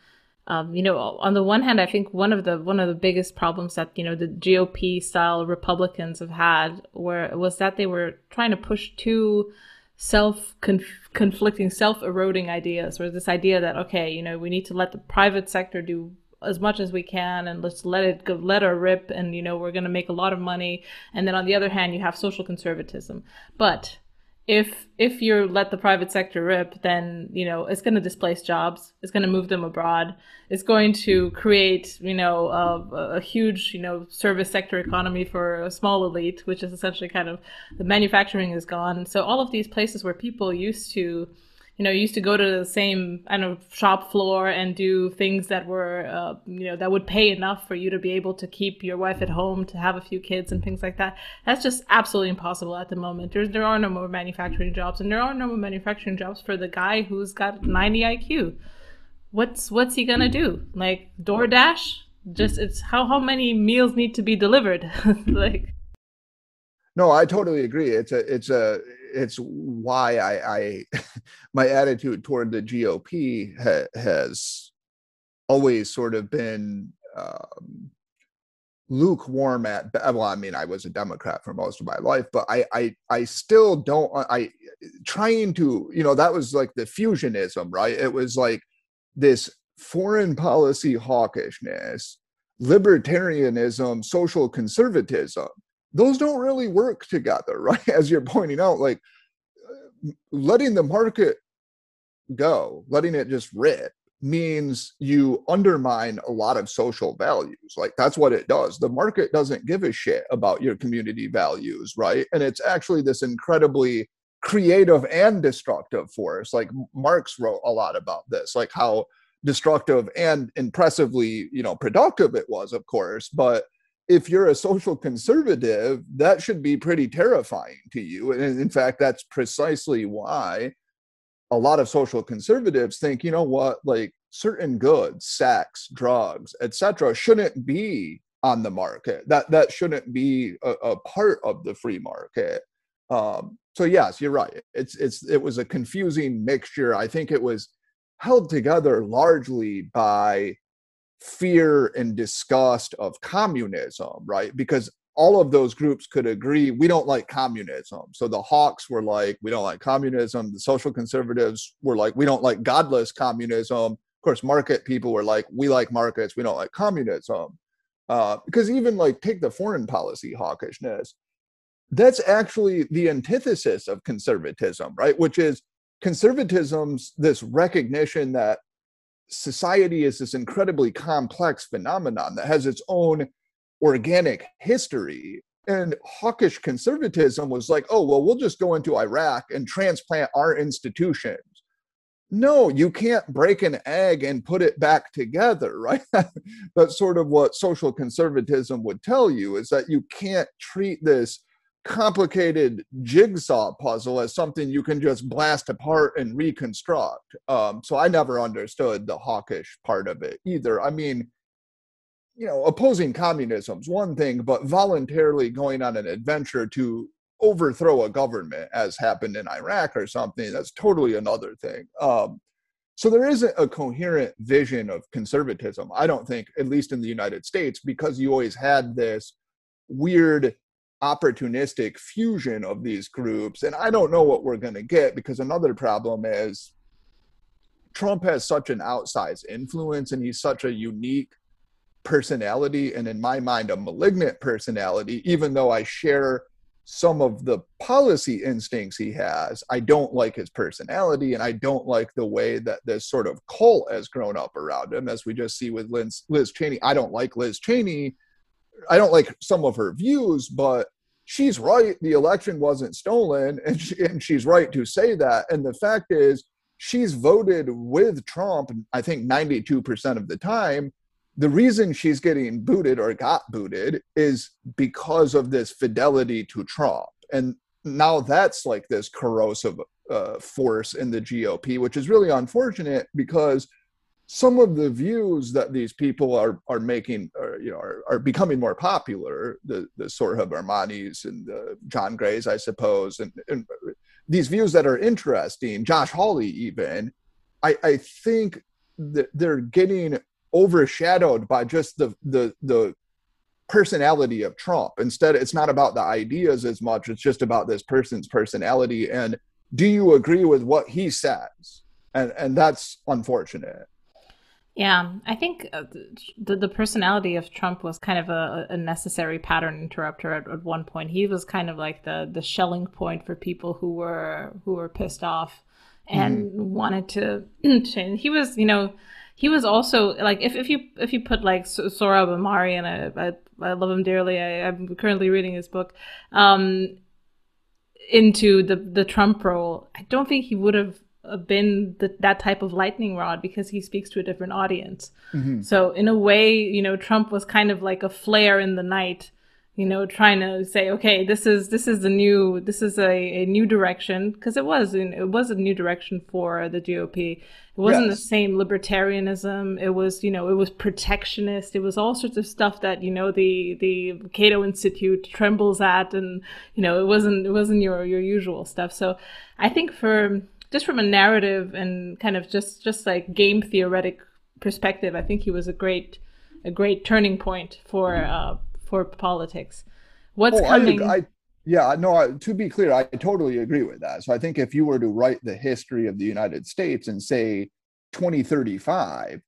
um, you know, on the one hand, I think one of the one of the biggest problems that you know the GOP style Republicans have had were was that they were trying to push two self conflicting, self eroding ideas, or this idea that okay, you know, we need to let the private sector do as much as we can and let's let it go, let her rip, and you know, we're going to make a lot of money. And then on the other hand, you have social conservatism, but if if you let the private sector rip, then you know it's going to displace jobs. It's going to move them abroad. It's going to create you know a, a, huge you know service sector economy for a small elite, which is essentially kind of the manufacturing is gone. So all of these places where people used to you know, used to go to the same kind of shop floor and do things that were, uh, you know, that would pay enough for you to be able to keep your wife at home, to have a few kids and things like that. That's just absolutely impossible at the moment. There, there are no more manufacturing jobs, and there are no more manufacturing jobs for the guy who's got 90 IQ. What's what's he gonna do? Like DoorDash? Just it's how how many meals need to be delivered? like no i totally agree it's a it's a it's why i i my attitude toward the gop ha, has always sort of been um, lukewarm at well i mean i was a democrat for most of my life but i i i still don't i trying to you know that was like the fusionism right? It was like this foreign policy hawkishness libertarianism social conservatism those don't really work together, right? As you're pointing out, like uh, letting the market go, letting it just rip means you undermine a lot of social values. Like that's what it does. The market doesn't give a shit about your community values, right? And it's actually this incredibly creative and destructive force. Like Marx wrote a lot about this, like how destructive and impressively, you know, productive it was, of course, but if you're a social conservative, that should be pretty terrifying to you. And in fact, that's precisely why a lot of social conservatives think, you know what, like certain goods, sex, drugs, etc., shouldn't be on the market. That that shouldn't be a, a part of the free market. Um, so yes, you're right. It's it's it was a confusing mixture. I think it was held together largely by fear and disgust of communism, right? Because all of those groups could agree we don't like communism. So the Hawks were like, we don't like communism. The social conservatives were like, we don't like godless communism. Of course, market people were like, we like markets, we don't like communism. Uh, because even like take the foreign policy hawkishness, that's actually the antithesis of conservatism, right? Which is conservatism's this recognition that society is this incredibly complex phenomenon that has its own organic history. And hawkish conservatism was like, oh, well, we'll just go into Iraq and transplant our institutions. No, you can't break an egg and put it back together, right? That's sort of what social conservatism would tell you is that you can't treat this complicated jigsaw puzzle as something you can just blast apart and reconstruct. Um, so I never understood the hawkish part of it either. I mean, you know, opposing communism is one thing, but voluntarily going on an adventure to overthrow a government, as happened in Iraq or something, that's totally another thing. Um, so there isn't a coherent vision of conservatism, I don't think, at least in the United States, because you always had this weird opportunistic fusion of these groups. And I don't know what we're going to get because another problem is Trump has such an outsized influence and he's such a unique personality. And in my mind, a malignant personality, even though I share some of the policy instincts he has, I don't like his personality and I don't like the way that this sort of cult has grown up around him, as we just see with Liz, Liz Cheney. I don't like Liz Cheney I don't like some of her views, but she's right. The election wasn't stolen, and, she, and she's right to say that. And the fact is, she's voted with Trump, I think 92% of the time. The reason she's getting booted or got booted is because of this fidelity to Trump. And now that's like this corrosive uh, force in the GOP, which is really unfortunate because some of the views that these people are are making are you know are, are becoming more popular the the Sohrab Ahmaris and the John Grays I suppose and, and these views that are interesting Josh Hawley even I I think that they're getting overshadowed by just the the the personality of Trump. Instead it's not about the ideas as much it's just about this person's personality and do you agree with what he says? And and that's unfortunate yeah, I think uh, the the personality of Trump was kind of a, a necessary pattern interrupter at, at, one point. He was kind of like the the Schelling point for people who were who were pissed off and mm. wanted to change. He was, you know, he was also like if, if you if you put like Sohrab Ahmari and I, I, I love him dearly. I, am currently reading his book. Um, into the the Trump role, I don't think he would have been the, that type of lightning rod because he speaks to a different audience. Mm-hmm. So in a way, you know, Trump was kind of like a flare in the night, you know, trying to say, okay, this is this is the new this is a, a new direction because it was it was a new direction for the GOP. It wasn't yes. the same libertarianism. It was you know it was protectionist. It was all sorts of stuff that you know the the Cato Institute trembles at, and you know it wasn't it wasn't your your usual stuff. So I think for just from a narrative and kind of just just like game theoretic perspective, I think he was a great a great turning point for uh, for politics. What's oh, coming? I, I, yeah, no. I, to be clear, I totally agree with that. So I think if you were to write the history of the United States and say 2035,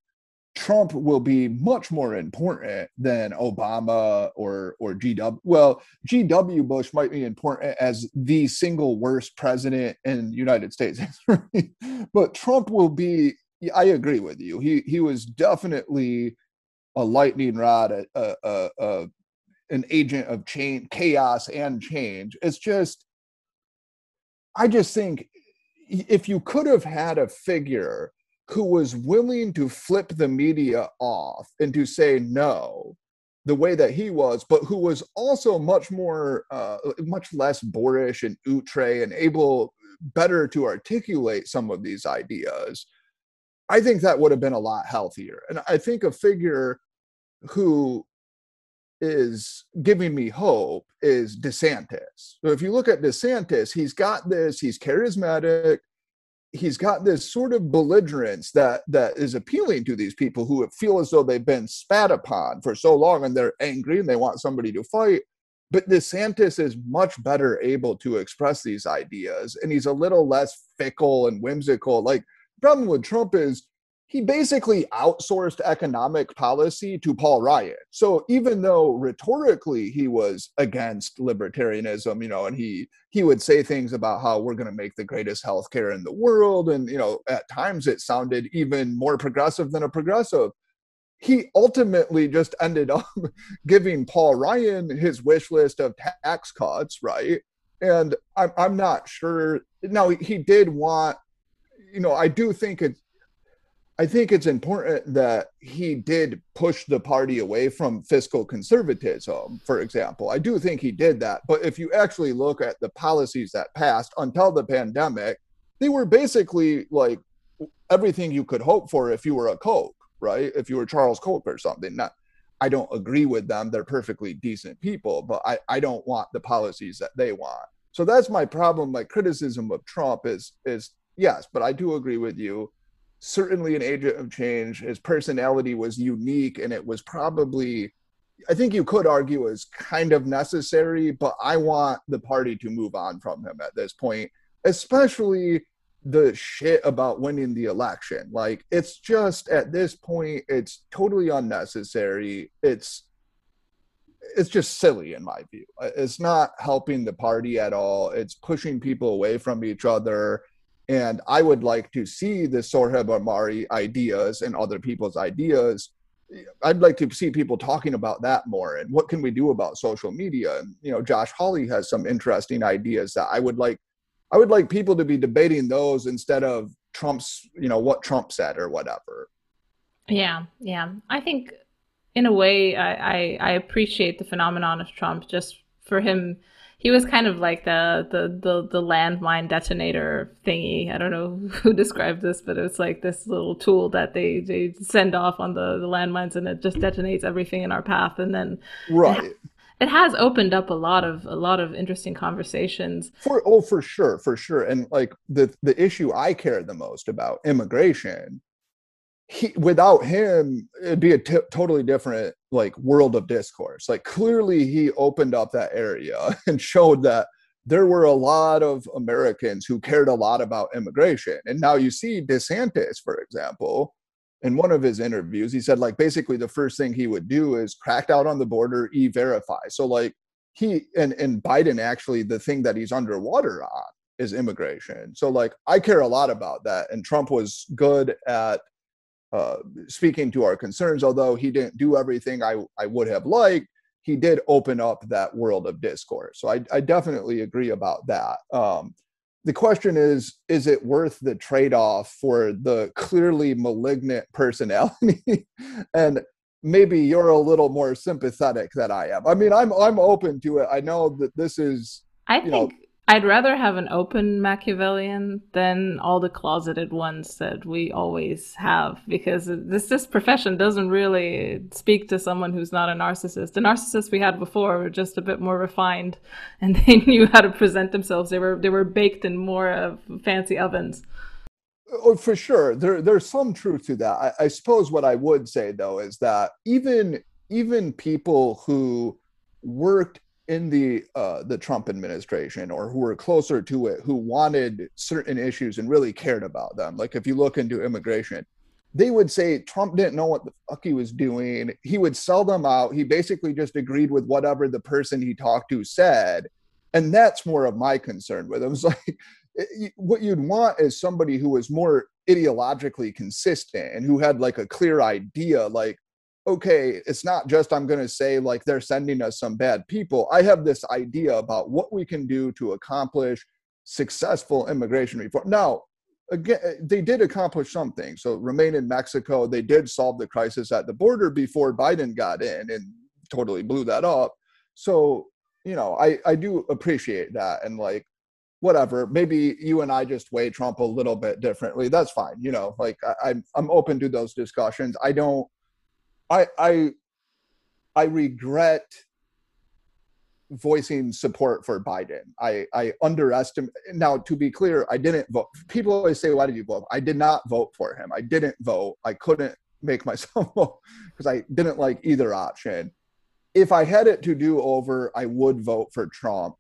Trump will be much more important than Obama or or GW. Well, GW Bush might be important as the single worst president in United States history, but Trump will be. I agree with you. He he was definitely a lightning rod, a, a, a, an agent of change, chaos, and change. It's just, I just think if you could have had a figure who was willing to flip the media off and to say no the way that he was, but who was also much more, uh, much less boorish and outre and able better to articulate some of these ideas. I think that would have been a lot healthier. And I think a figure who is giving me hope is DeSantis. So if you look at DeSantis, he's got this, he's charismatic, he's got this sort of belligerence that that is appealing to these people who feel as though they've been spat upon for so long and they're angry and they want somebody to fight. But DeSantis is much better able to express these ideas and he's a little less fickle and whimsical. Like problem with Trump is he basically outsourced economic policy to Paul Ryan. So even though rhetorically he was against libertarianism, you know, and he he would say things about how we're going to make the greatest healthcare in the world, and you know, at times it sounded even more progressive than a progressive. He ultimately just ended up giving Paul Ryan his wish list of tax cuts, right? And I'm I'm not sure. Now he did want, you know, I do think it I think it's important that he did push the party away from fiscal conservatism, for example. I do think he did that. But if you actually look at the policies that passed until the pandemic, they were basically like everything you could hope for if you were a Koch, right? If you were Charles Koch or something. Not, I don't agree with them. They're perfectly decent people, but I, I don't want the policies that they want. So that's my problem. My criticism of Trump is is yes, but I do agree with you certainly an agent of change. His personality was unique, and it was probably, I think you could argue, is kind of necessary. But I want the party to move on from him at this point, especially the shit about winning the election. Like, it's just at this point, it's totally unnecessary. It's it's just silly in my view. It's not helping the party at all. It's pushing people away from each other and I would like to see the Sohrab Ahmari ideas and other people's ideas. I'd like to see people talking about that more and what can we do about social media. And you know, Josh Hawley has some interesting ideas that I would like. I would like people to be debating those instead of Trump's, you know, what Trump said or whatever. Yeah, yeah. I think in a way, I, I, I appreciate the phenomenon of Trump just for him he was kind of like the the the, the landmine detonator thingy. I don't know who described this, but it's like this little tool that they they send off on the, the landmines, and it just detonates everything in our path. And then right. It, it has opened up a lot of a lot of interesting conversations. For oh, for sure, for sure. And like the the issue I care the most about immigration he without him it'd be a t- totally different like world of discourse. Like clearly he opened up that area and showed that there were a lot of americans who cared a lot about immigration. And now you see desantis for example in one of his interviews he said like basically the first thing he would do is crack out on the border e-verify. So like he and and biden actually the thing that he's underwater on is immigration. So like i care a lot about that. And trump was good at uh, speaking to our concerns, although he didn't do everything I, I would have liked, he did open up that world of discourse. So I, I definitely agree about that. Um, the question is is it worth the trade-off for the clearly malignant personality and maybe you're a little more sympathetic than i am i mean i'm i'm open to it i know that this is i think know, I'd rather have an open Machiavellian than all the closeted ones that we always have because this this profession doesn't really speak to someone who's not a narcissist. The narcissists we had before were just a bit more refined and they knew how to present themselves. They were they were baked in more of fancy ovens. Oh, for sure. There there's some truth to that. I, I suppose what I would say though is that even even people who worked in the uh, the Trump administration or who were closer to it who wanted certain issues and really cared about them. Like if you look into immigration, they would say Trump didn't know what the fuck he was doing. He would sell them out. He basically just agreed with whatever the person he talked to said. And that's more of my concern with him. It's like what you'd want is somebody who was more ideologically consistent and who had like a clear idea like okay, it's not just I'm going to say like they're sending us some bad people. I have this idea about what we can do to accomplish successful immigration reform. Now, again, they did accomplish something. So remain in Mexico. They did solve the crisis at the border before Biden got in and totally blew that up. So, you know, I, I do appreciate that. And like, whatever. Maybe you and I just weigh Trump a little bit differently. That's fine. You know, like I, I'm I'm open to those discussions. I don't. I I I regret voicing support for Biden. I I underestimate. Now, to be clear, I didn't vote. People always say, "Why did you vote?" I did not vote for him. I didn't vote. I couldn't make myself vote because I didn't like either option. If I had it to do over, I would vote for Trump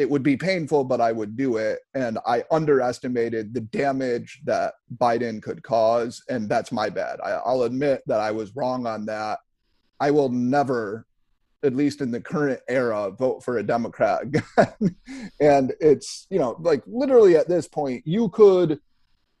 it would be painful, but I would do it. And I underestimated the damage that Biden could cause. And that's my bad. I, will admit that I was wrong on that. I will never, at least in the current era, vote for a Democrat again. and it's, you know, like literally at this point, you could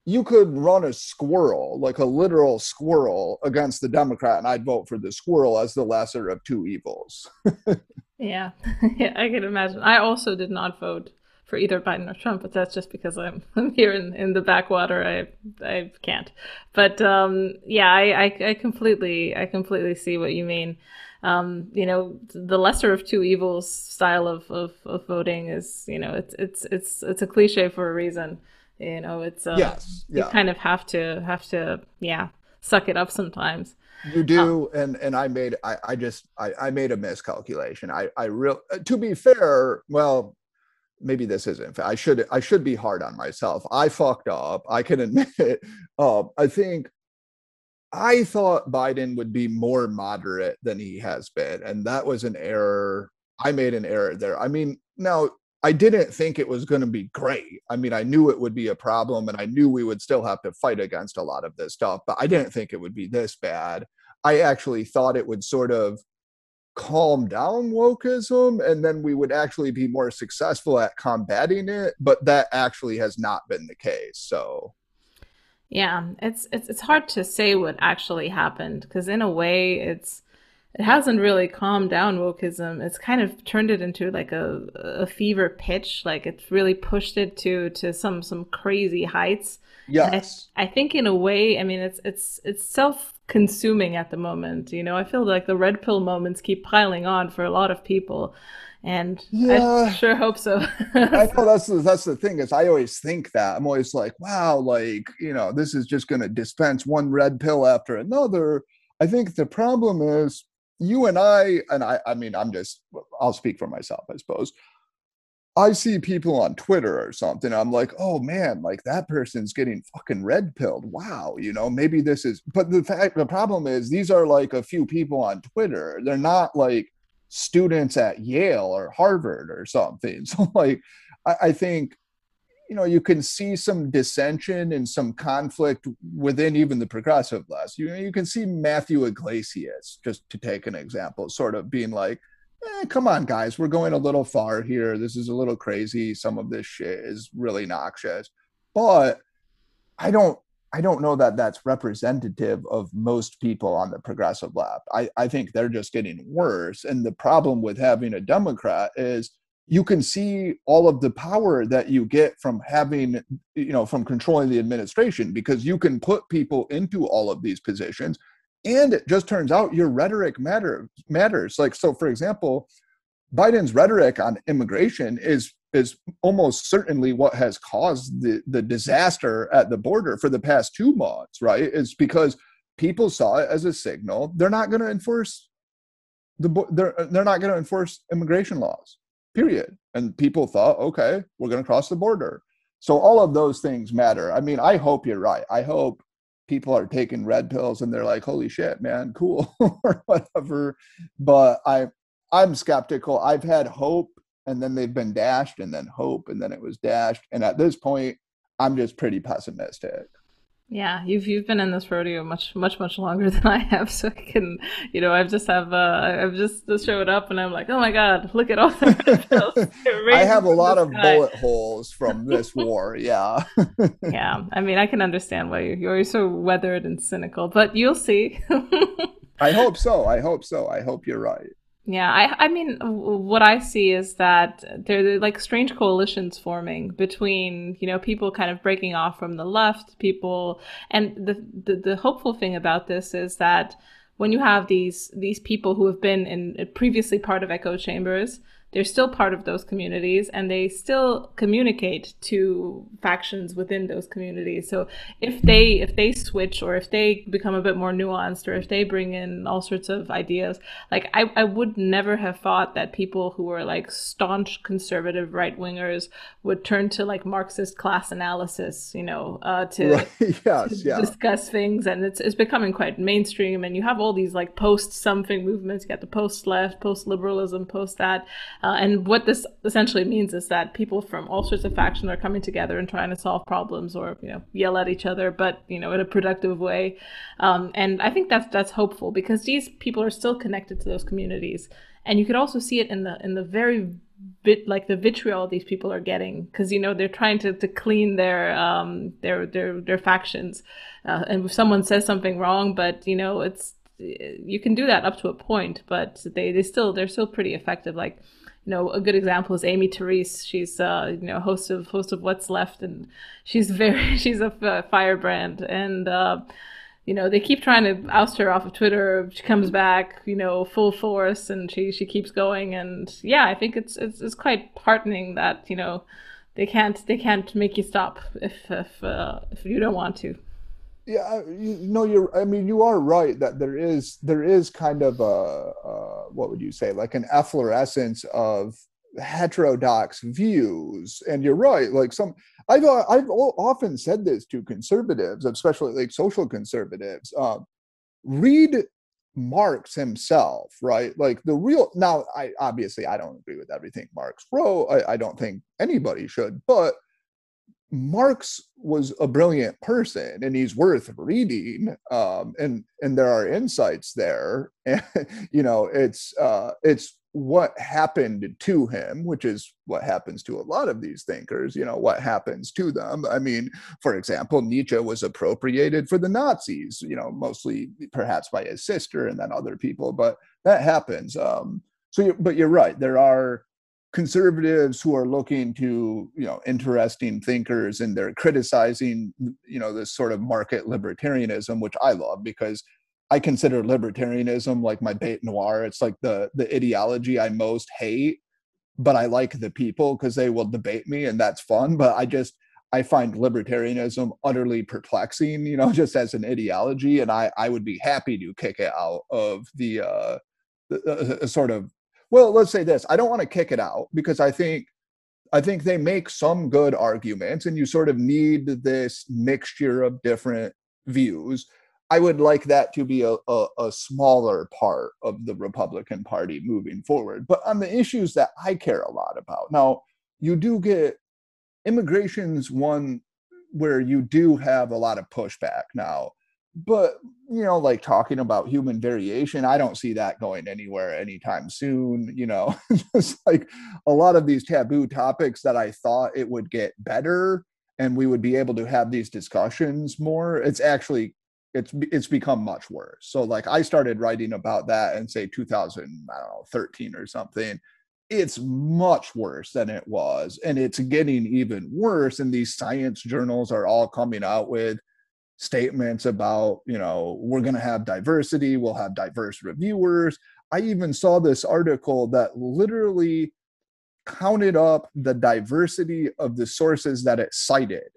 you could run a squirrel, like a literal squirrel, against the Democrat, and I'd vote for the squirrel as the lesser of two evils. yeah. yeah, I can imagine. I also did not vote for either Biden or Trump, but that's just because I'm, I'm here in, in the backwater. I I can't. But um, yeah, I, I, I completely I completely see what you mean. Um, you know, the lesser of two evils style of, of, of voting is you know it's it's it's it's a cliche for a reason. You know, it's uh, yes, yeah. you kind of have to have to yeah suck it up sometimes. You do, um, and and I made I I just I I made a miscalculation. I I real to be fair, well, maybe this isn't. I should I should be hard on myself. I fucked up. I can admit it. Uh, I think I thought Biden would be more moderate than he has been, and that was an error. I made an error there. I mean, now I didn't think it was going to be great. I mean, I knew it would be a problem and I knew we would still have to fight against a lot of this stuff, but I didn't think it would be this bad. I actually thought it would sort of calm down wokeism and then we would actually be more successful at combating it, but that actually has not been the case. So yeah, it's it's it's hard to say what actually happened because in a way it's it hasn't really calmed down wokeism. It's kind of turned it into like a, a fever pitch. Like it's really pushed it to to some some crazy heights. Yes. I, I, think in a way, I mean, it's it's it's self consuming at the moment. You know, I feel like the red pill moments keep piling on for a lot of people. And yeah. I sure hope so. I know that's the, that's the thing is I always think that I'm always like, wow, like you know, this is just going to dispense one red pill after another. I think the problem is you and I, and I, I mean, I'm just, I'll speak for myself, I suppose. I see people on Twitter or something. I'm like, oh man, like that person's getting fucking red pilled. Wow, you know, maybe this is. But the fact, the problem is, these are like a few people on Twitter. They're not like students at Yale or Harvard or something. So like, I, I think you know you can see some dissension and some conflict within even the progressive left. You know, you can see matthew yglesias just to take an example sort of being like eh, come on guys we're going a little far here. This is a little crazy. Some of this shit is really noxious. But i don't i don't know that that's representative of most people on the progressive left. I i think they're just getting worse. And the problem with having a democrat is you can see all of the power that you get from having you know from controlling the administration because you can put people into all of these positions and it just turns out your rhetoric matter matters. Like so for example biden's rhetoric on immigration is is almost certainly what has caused the the disaster at the border for the past two months right? It's because people saw it as a signal they're not going to enforce the they're they're not going to enforce immigration laws period. And people thought, okay, we're going to cross the border. So all of those things matter. I mean, I hope you're right. I hope people are taking red pills and they're like, holy shit, man, cool or whatever. But I, I'm skeptical. I've had hope and then they've been dashed and then hope and then it was dashed. And at this point, I'm just pretty pessimistic. Yeah, you've you've been in this rodeo much much much longer than I have, so I can, you know, I've just have uh, I've just, just showed up and I'm like, oh my god, look at all the I have a lot of bullet holes from this war. Yeah. yeah, I mean, I can understand why you're so weathered and cynical, but you'll see. I hope so. I hope so. I hope you're right. Yeah, I I mean what I see is that there are like strange coalitions forming between, you know, people kind of breaking off from the left, people and the the, the hopeful thing about this is that when you have these these people who have been in previously part of echo chambers, they're still part of those communities and they still communicate to factions within those communities. So if they if they switch or if they become a bit more nuanced or if they bring in all sorts of ideas, like I, I would never have thought that people who were like staunch conservative right wingers would turn to like Marxist class analysis, you know, uh, to, right. yes, to yeah. discuss things and it's it's becoming quite mainstream and you have all these like post something movements, you got the post left, post liberalism, post that. Uh, and what this essentially means is that people from all sorts of factions are coming together and trying to solve problems or you know yell at each other, but you know in a productive way. Um, and I think that's that's hopeful because these people are still connected to those communities, and you could also see it in the in the very bit like the vitriol these people are getting because you know they're trying to, to clean their um their their their factions. Uh, and if someone says something wrong but you know it's you can do that up to a point but they they still they're still pretty effective. Like you know, a good example is Aimee Terese. She's, uh, you know, host of host of What's Left, and she's very she's a firebrand, and uh, you know they keep trying to oust her off of Twitter. She comes back, you know, full force, and she she keeps going, and yeah, I think it's it's, it's quite heartening that you know they can't they can't make you stop if if uh, if you don't want to yeah you know you're i mean you are right that there is there is kind of a, what would you say like an efflorescence of heterodox views. And you're right like some i've uh, i've often said this to conservatives especially like social conservatives um, read marx himself right? Like the real now i obviously i don't agree with everything marx wrote. I, I don't think anybody should but Marx was a brilliant person and he's worth reading um, and and there are insights there. And you know it's uh, it's what happened to him which is what happens to a lot of these thinkers you know what happens to them. I mean for example nietzsche was appropriated for the nazis you know mostly perhaps by his sister and then other people but that happens um, so you, but you're right there are conservatives who are looking to you know interesting thinkers and they're criticizing you know this sort of market libertarianism which i love because i consider libertarianism like my bête noire. It's like the the ideology i most hate but i like the people because they will debate me and that's fun. But i just i find libertarianism utterly perplexing you know just as an ideology. And i i would be happy to kick it out of the uh the, sort of well let's say this i don't want to kick it out because i think i think they make some good arguments and you sort of need this mixture of different views. I would like that to be a, a, a smaller part of the republican party moving forward but on the issues that i care a lot about now you do get immigration's one where you do have a lot of pushback. Now but you know like talking about human variation i don't see that going anywhere anytime soon you know? It's like a lot of these taboo topics that i thought it would get better and we would be able to have these discussions more it's actually it's it's become much worse. So like i started writing about that in say 2013 or something. It's much worse than it was and it's getting even worse and these science journals are all coming out with statements about, you know, we're going to have diversity, we'll have diverse reviewers. I even saw this article that literally counted up the diversity of the sources that it cited.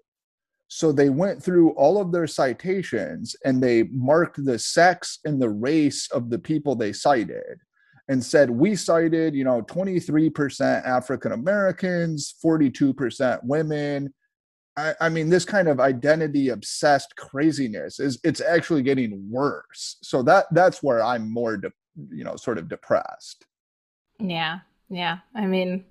So they went through all of their citations and they marked the sex and the race of the people they cited and said we cited, you know, 23% African Americans, 42% women, I, I, mean, this kind of identity obsessed craziness is it's actually getting worse. So that that's where I'm more, de- you know, sort of depressed. Yeah, yeah. I mean,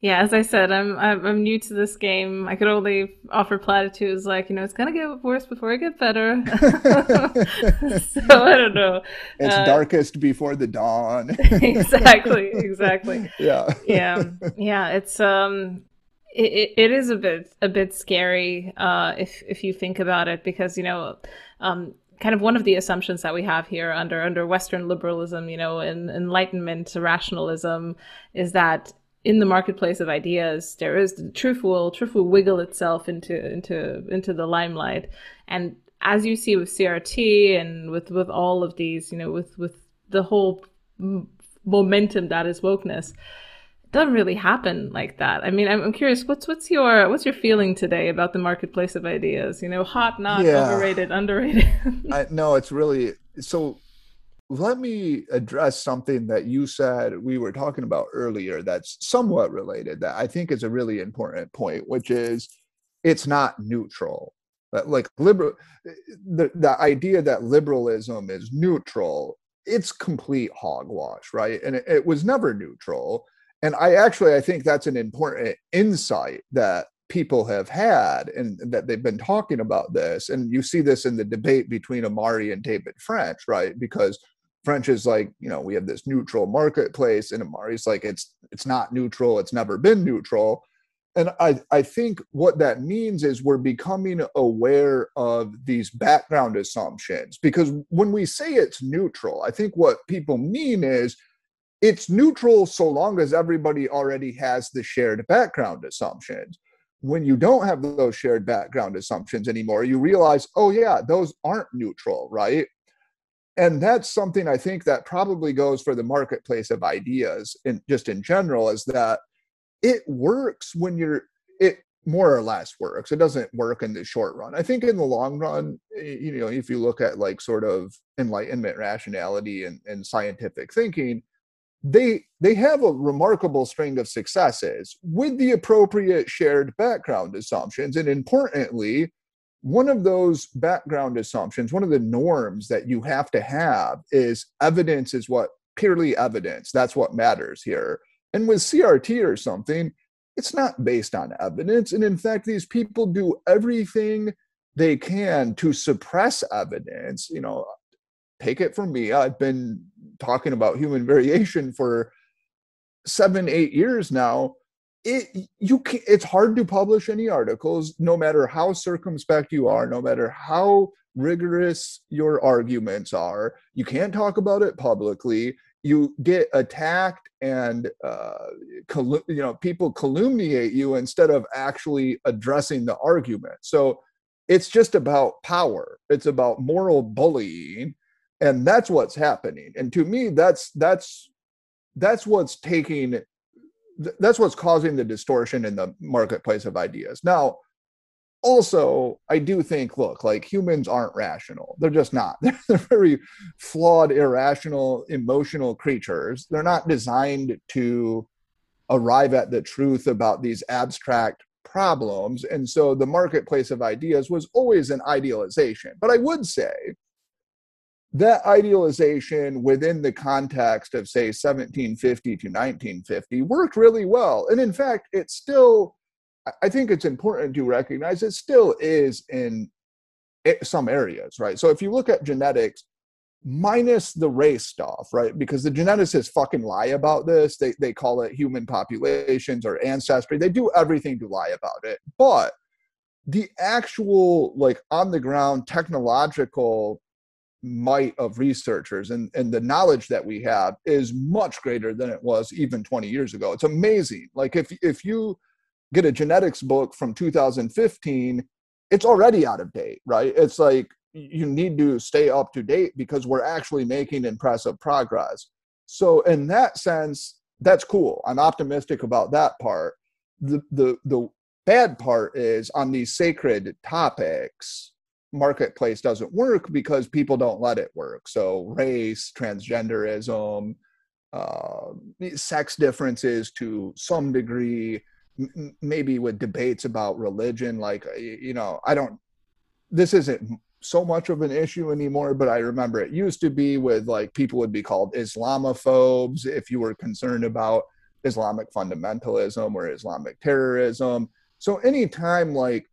yeah. As I said, I'm, I'm I'm new to this game. I could only offer platitudes like you know it's gonna get worse before it gets better. so I don't know. It's uh, darkest before the dawn. exactly. Exactly. Yeah. Yeah. Yeah. It's um it, it is a bit a bit scary uh, if if you think about it because you know um, kind of one of the assumptions that we have here under under Western liberalism, you know, and Enlightenment rationalism, is that in the marketplace of ideas, there is the truth will truth will wiggle itself into into into the limelight, and as you see with CRT and with with all of these, you know, with with the whole momentum that is wokeness, doesn't really happen like that. I mean, I'm, I'm, curious, what's what's your what's your feeling today about the marketplace of ideas? You know, hot, not yeah. overrated, underrated. I, no, it's really so. Let me address something that you said we were talking about earlier. That's somewhat related. That I think is a really important point, which is it's not neutral. But Like liberal, the the idea that liberalism is neutral, it's complete hogwash, right? And it, it was never neutral and i actually i think that's an important insight that people have had and that they've been talking about this. And you see this in the debate between ahmari and david french right? Because french is like you know we have this neutral marketplace and ahmari's like it's it's not neutral. It's never been neutral. And I, I think what that means is we're becoming aware of these background assumptions because when we say it's neutral i think what people mean is it's neutral so long as everybody already has the shared background assumptions. When you don't have those shared background assumptions anymore, you realize, oh, yeah, those aren't neutral, right? And that's something I think that probably goes for the marketplace of ideas and just in general is that it works when you're, it more or less works. It doesn't work in the short run. I think in the long run, you know, if you look at like sort of enlightenment rationality and, and scientific thinking, they they have a remarkable string of successes with the appropriate shared background assumptions. And importantly one of those background assumptions one of the norms that you have to have is evidence is what purely evidence. That's what matters here. And with crt or something it's not based on evidence. And in fact these people do everything they can to suppress evidence. You know take it from me i've been talking about human variation for seven eight years now it you can, it's hard to publish any articles no matter how circumspect you are no matter how rigorous your arguments are. You can't talk about it publicly. You get attacked and uh, you know people calumniate you instead of actually addressing the argument. So it's just about power. It's about moral bullying and that's what's happening. And to me that's that's that's what's taking that's what's causing the distortion in the marketplace of ideas. Now also i do think look like humans aren't rational. They're just not. They're, they're very flawed irrational emotional creatures. They're not designed to arrive at the truth about these abstract problems. And so the marketplace of ideas was always an idealization. But i would say that idealization within the context of say 1750 to 1950 worked really well. And in fact it still i think it's important to recognize it still is in eh, some areas right? So if you look at genetics minus the race stuff right? Because the geneticists fucking lie about this. They, they call it human populations or ancestry. They do everything to lie about it. But the actual like on the ground technological might of researchers and, and the knowledge that we have is much greater than it was even 20 years ago. It's amazing. Like if if you get a genetics book from 2015, it's already out of date, right? It's like you need to stay up to date because we're actually making impressive progress. So in that sense, that's cool. I'm optimistic about that part. The the the bad part is on these sacred topics marketplace doesn't work because people don't let it work. So race, transgenderism, uh, sex differences to some degree, m- maybe with debates about religion. Like you know, I don't. This isn't so much of an issue anymore, but I remember it used to be with like people would be called Islamophobes if you were concerned about Islamic fundamentalism or Islamic terrorism. So anytime like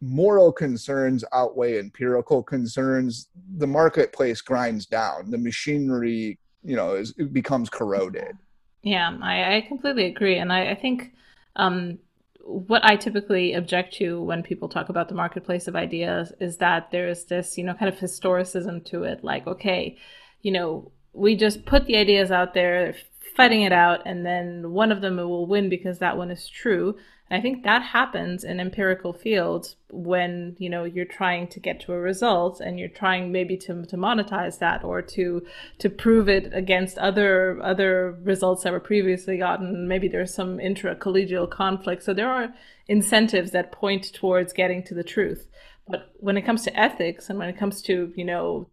moral concerns outweigh empirical concerns, the marketplace grinds down. The machinery, you know, is, it becomes corroded. Yeah, I, I completely agree. And I, I think um, what I typically object to when people talk about the marketplace of ideas is that there is this, you know, kind of historicism to it. Like, okay, you know, we just put the ideas out there, fighting it out, and then one of them will win because that one is true And I think that happens in empirical fields when, you know, you're trying to get to a result and you're trying maybe to, to monetize that or to to prove it against other other results that were previously gotten. Maybe there's some intra-collegial conflict. So there are incentives that point towards getting to the truth. But when it comes to ethics and when it comes to, you know,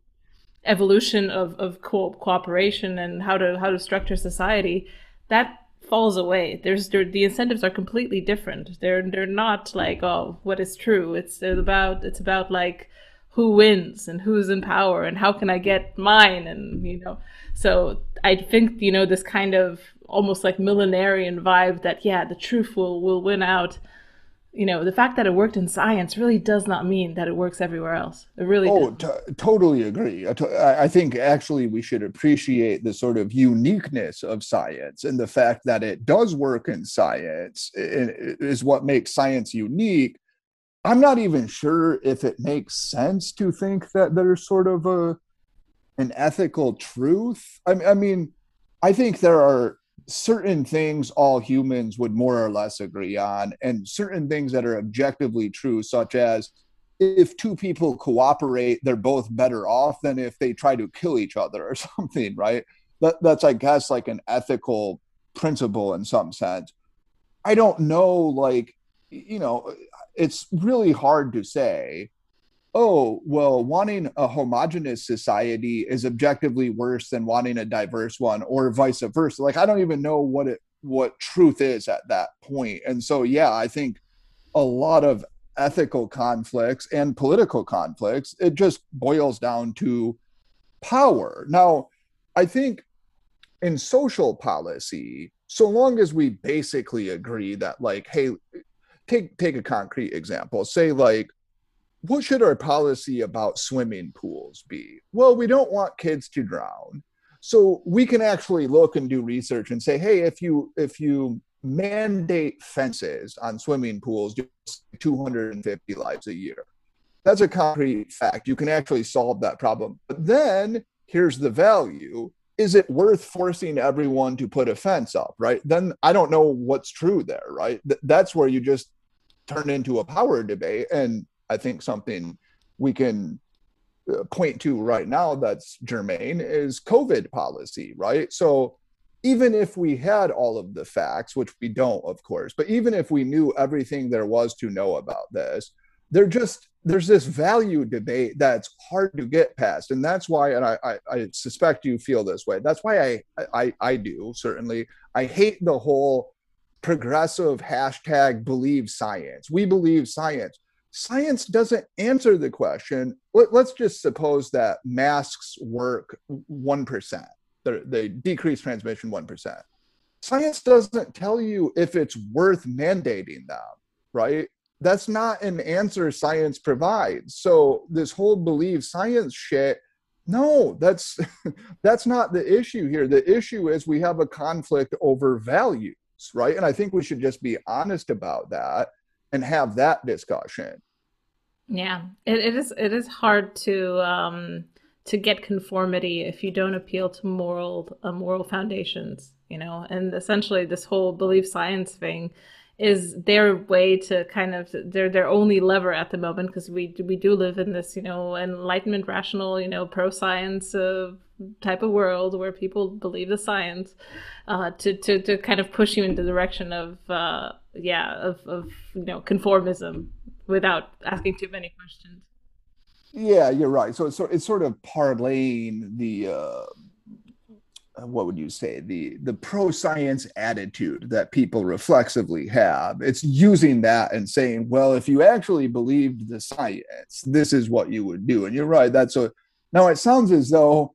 evolution of, of co- cooperation and how to how to structure society, that falls away. There's the incentives are completely different. They're they're not like oh what is true. It's about it's about like who wins and who's in power and how can I get mine and you know. So I think you know this kind of almost like millenarian vibe that yeah the truth will will win out you know, the fact that it worked in science really does not mean that it works everywhere else. It really oh, t- totally agree. I think actually we should appreciate the sort of uniqueness of science and the fact that it does work in science is what makes science unique. I'm not even sure if it makes sense to think that there's sort of a an ethical truth. I, I mean, I think there are certain things all humans would more or less agree on, and certain things that are objectively true, such as if two people cooperate, they're both better off than if they try to kill each other or something, right? That, that's, I guess, like an ethical principle in some sense. I don't know, like, you know, it's really hard to say oh, well, wanting a homogenous society is objectively worse than wanting a diverse one, or vice versa. Like, I don't even know what it what truth is at that point. And so, yeah, I think a lot of ethical conflicts and political conflicts, it just boils down to power. Now, I think in social policy, so long as we basically agree that, like, hey, take take a concrete example. Say, like, what should our policy about swimming pools be? Well, we don't want kids to drown. So we can actually look and do research and say, hey, if you if you mandate fences on swimming pools, 250 lives a year. That's a concrete fact. You can actually solve that problem. But then here's the value. Is it worth forcing everyone to put a fence up, right? Then I don't know what's true there, right? Th- that's where you just turn into a power debate. And I think something we can uh, point to right now that's germane is COVID policy, right? So even if we had all of the facts, which we don't, of course, but even if we knew everything there was to know about this, there just there's this value debate that's hard to get past, and that's why, and I, I, I suspect you feel this way. That's why I, I I do certainly. I hate the whole progressive hashtag believe science. We believe science science doesn't answer the question. Let, us just suppose that masks work 1%, they decrease transmission 1%. Science doesn't tell you if it's worth mandating them, right? That's not an answer science provides. So this whole believe science shit, no, that's that's not the issue here. The issue is we have a conflict over values, right? And I think we should just be honest about that and have that discussion. Yeah, it, it is. It is hard to um, to get conformity if you don't appeal to moral uh, moral foundations. You know, and essentially this whole belief science thing is their way to kind of their their only lever at the moment because we we do live in this you know enlightenment rational you know pro science uh, type of world where people believe the science uh, to, to to kind of push you in the direction of uh, yeah of, of you know conformism without asking too many questions. Yeah, you're right. So it's, it's sort of parlaying the uh, what would you say the the pro science attitude that people reflexively have. It's using that and saying, well, if you actually believed the science, this is what you would do. And you're right. That's a now it sounds as though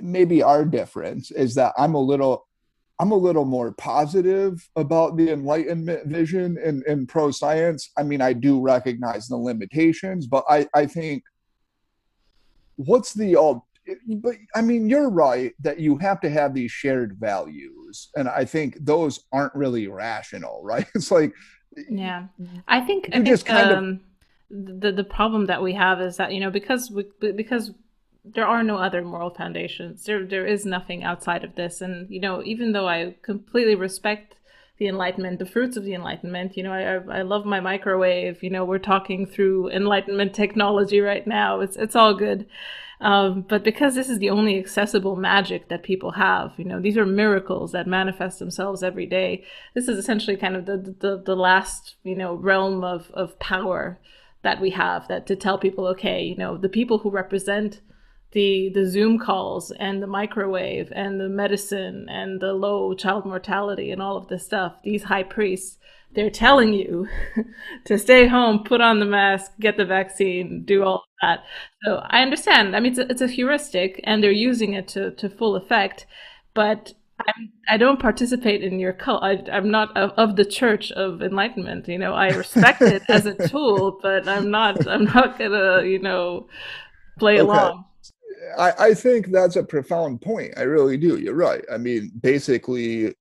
maybe our difference is that I'm a little I'm a little more positive about the Enlightenment vision in, in pro science. I mean, I do recognize the limitations, but I, I think what's the all but I mean, you're right that you have to have these shared values. And I think those aren't really rational, right? It's like, yeah, I think, I think just kind um, of, the, the problem that we have is that, you know, because we, because there are no other moral foundations. There there is nothing outside of this. And you know, even though I completely respect the enlightenment the fruits of the enlightenment you know i i love my microwave you know we're talking through enlightenment technology right now it's it's all good um, but because this is the only accessible magic that people have you know these are miracles that manifest themselves every day this is essentially kind of the the, the last you know realm of of power that we have that to tell people okay you know the people who represent the the Zoom calls and the microwave and the medicine and the low child mortality and all of this stuff. These high priests, they're telling you to stay home, put on the mask, get the vaccine, do all of that. So I understand. I mean, it's a, it's a heuristic, and they're using it to to full effect. But I'm, I do not participate in your cult. I, am not of, of, the Church of Enlightenment. You know, I respect it as a tool, but I'm not. I'm not gonna, you know, play okay. along. I, I think that's a profound point. I really do. You're right. I mean, basically,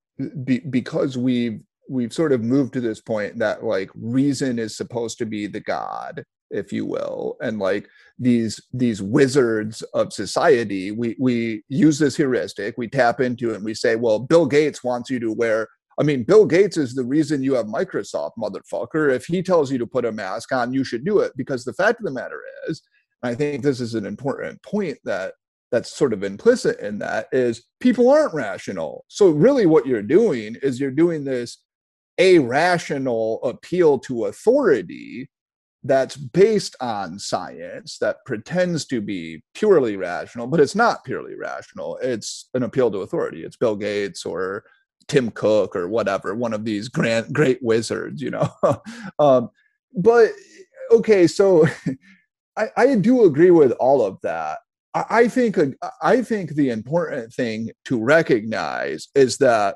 be, because we've we've sort of moved to this point that like reason is supposed to be the god if you will and like these these wizards of society we we use this heuristic we tap into it and we say well bill gates wants you to wear i mean bill gates is the reason you have microsoft motherfucker if he tells you to put a mask on you should do it because the fact of the matter is I think this is an important point that that's sort of implicit in that is people aren't rational. So really what you're doing is you're doing this irrational appeal to authority that's based on science that pretends to be purely rational, but it's not purely rational. It's an appeal to authority. It's Bill Gates or Tim Cook or whatever, one of these grand, great wizards, you know. um, but okay, so I, I do agree with all of that. I, I think uh, I think the important thing to recognize is that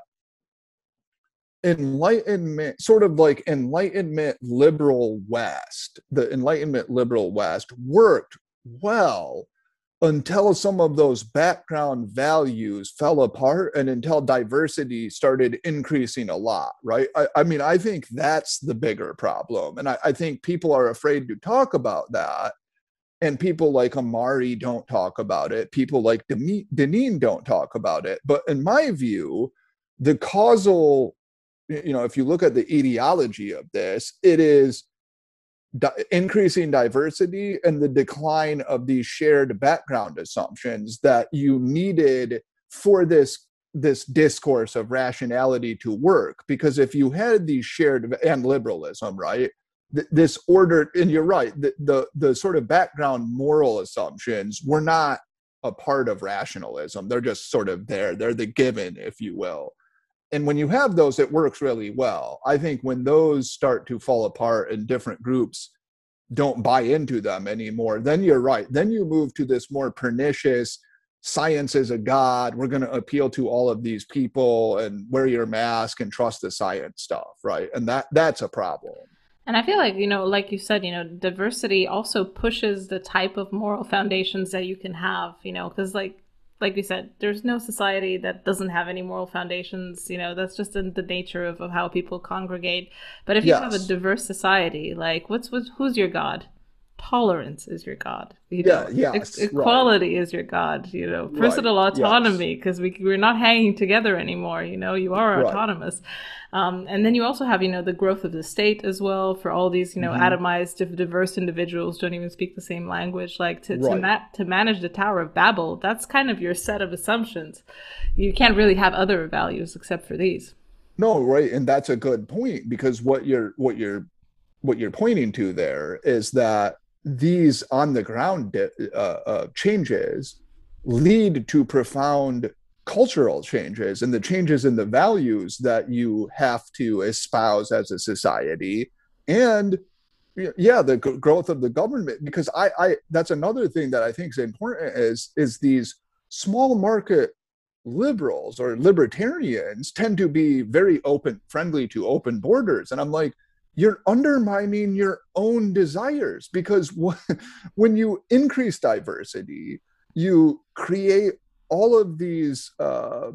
enlightenment sort of like enlightenment liberal west the enlightenment liberal west worked well until some of those background values fell apart and until diversity started increasing a lot right i, I mean i think that's the bigger problem and I, I think people are afraid to talk about that and people like Ahmari don't talk about it. People like Deneen don't talk about it. But in my view, the causal, you know, if you look at the etiology of this, it is di- increasing diversity and the decline of these shared background assumptions that you needed for this this discourse of rationality to work because if you had these shared and liberalism right this order and you're right the, the the sort of background moral assumptions were not a part of rationalism. They're just sort of there. They're the given if you will. And when you have those it works really well. I think when those start to fall apart and different groups don't buy into them anymore then you're right. Then you move to this more pernicious science is a god. We're going to appeal to all of these people and wear your mask and trust the science stuff right? And that that's a problem and I feel like, you know, like you said, you know, diversity also pushes the type of moral foundations that you can have, you know, because like like you said, there's no society that doesn't have any moral foundations. You know, that's just in the nature of, of how people congregate. But if you have a diverse society, like what's what's who's your God? Tolerance is your god you yeah know? yeah equality right. is your god you know personal right. autonomy because yes. we, we're not hanging together anymore you know you are right. autonomous um, and then you also have you know the growth of the state as well for all these you know mm-hmm. atomized diverse individuals don't even speak the same language like to to, ma- to manage the tower of babel that's kind of your set of assumptions you can't really have other values except for these no right and that's a good point because what you're what you're what you're pointing to there is that these on the ground uh, uh, changes lead to profound cultural changes and the changes in the values that you have to espouse as a society. And yeah the growth of the government because I, I that's another thing that i think is important is is these small market liberals or libertarians tend to be very open friendly to open borders. And i'm like you're undermining your own desires because when you increase diversity, you create all of these uh,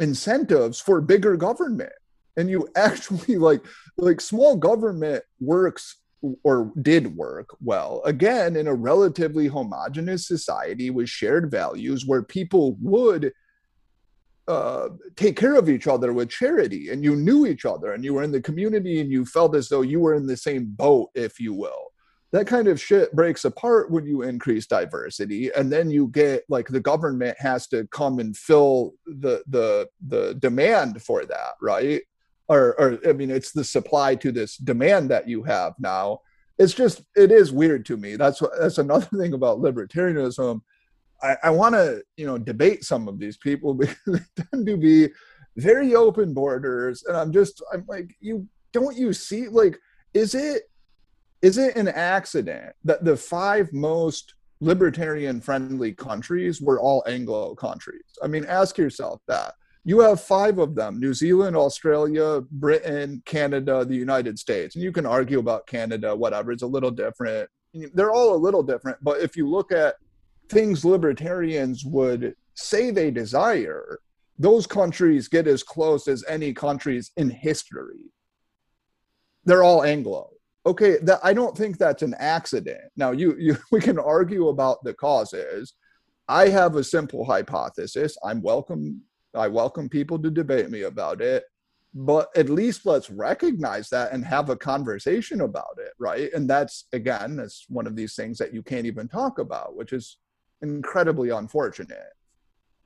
incentives for bigger government. And you actually like like small government works or did work well again in a relatively homogenous society with shared values where people would uh, take care of each other with charity and you knew each other and you were in the community and you felt as though you were in the same boat if you will. That kind of shit breaks apart when you increase diversity and then you get like the government has to come and fill the the the demand for that right? Or or i mean it's the supply to this demand that you have now. It's just it is weird to me. That's what that's another thing about libertarianism i, I want to you know debate some of these people because they tend to be very open borders and i'm just i'm like you don't you see like is it is it an accident that the five most libertarian friendly countries were all Anglo countries? I mean, ask yourself that. You have five of them New Zealand, Australia, Britain, Canada, the United States. And you can argue about Canada, whatever, it's a little different. They're all a little different. But if you look at things libertarians would say they desire, those countries get as close as any countries in history. They're all Anglo. Okay that i don't think that's an accident. Now you you we can argue about the causes. I have a simple hypothesis. I'm welcome i welcome people to debate me about it but at least let's recognize that and have a conversation about it right? And that's again that's one of these things that you can't even talk about which is incredibly unfortunate.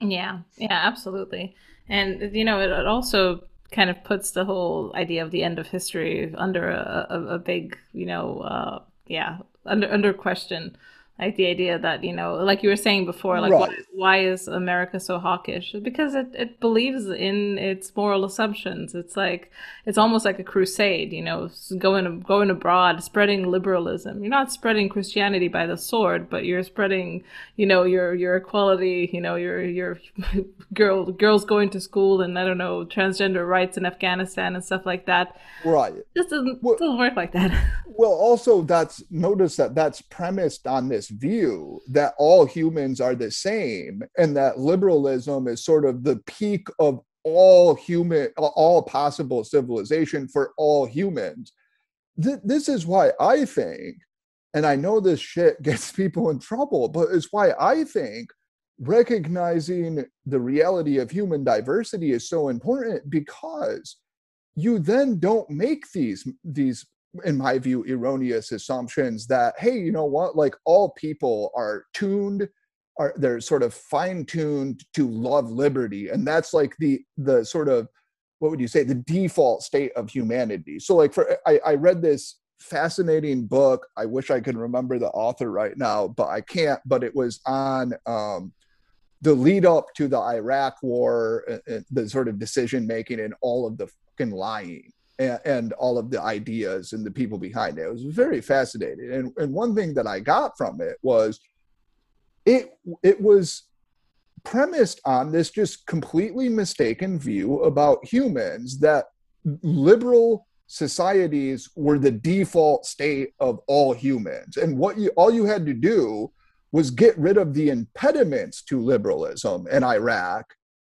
Yeah yeah absolutely. And you know it, it also kind of puts the whole idea of the end of history under a, a, a big, you know, uh, yeah, under under question like the idea that you know like you were saying before like right. why, why, is america so hawkish? Because it, it believes in its moral assumptions. It's like it's almost like a crusade you know going going abroad spreading liberalism. You're not spreading christianity by the sword but you're spreading you know your your equality you know your your girl girls going to school and i don't know transgender rights in afghanistan and stuff like that. Right. This doesn't well, doesn't work like that. Well also that's notice that that's premised on this view that all humans are the same and that liberalism is sort of the peak of all human all possible civilization for all humans. Th- this is why i think and i know this shit gets people in trouble but it's why i think recognizing the reality of human diversity is so important because you then don't make these these in my view, erroneous assumptions that, hey, you know what, like all people are tuned, are they're sort of fine-tuned to love liberty. And that's like the the sort of what would you say, the default state of humanity. So like for I, I read this fascinating book. I wish I could remember the author right now, but I can't. But it was on um, the lead up to the Iraq War, uh, the sort of decision making, and all of the fucking lying and, and, all of the ideas and the people behind it. It was very fascinating. And, and one thing that I got from it was it it was premised on this just completely mistaken view about humans that liberal societies were the default state of all humans and what you all you had to do was get rid of the impediments to liberalism in Iraq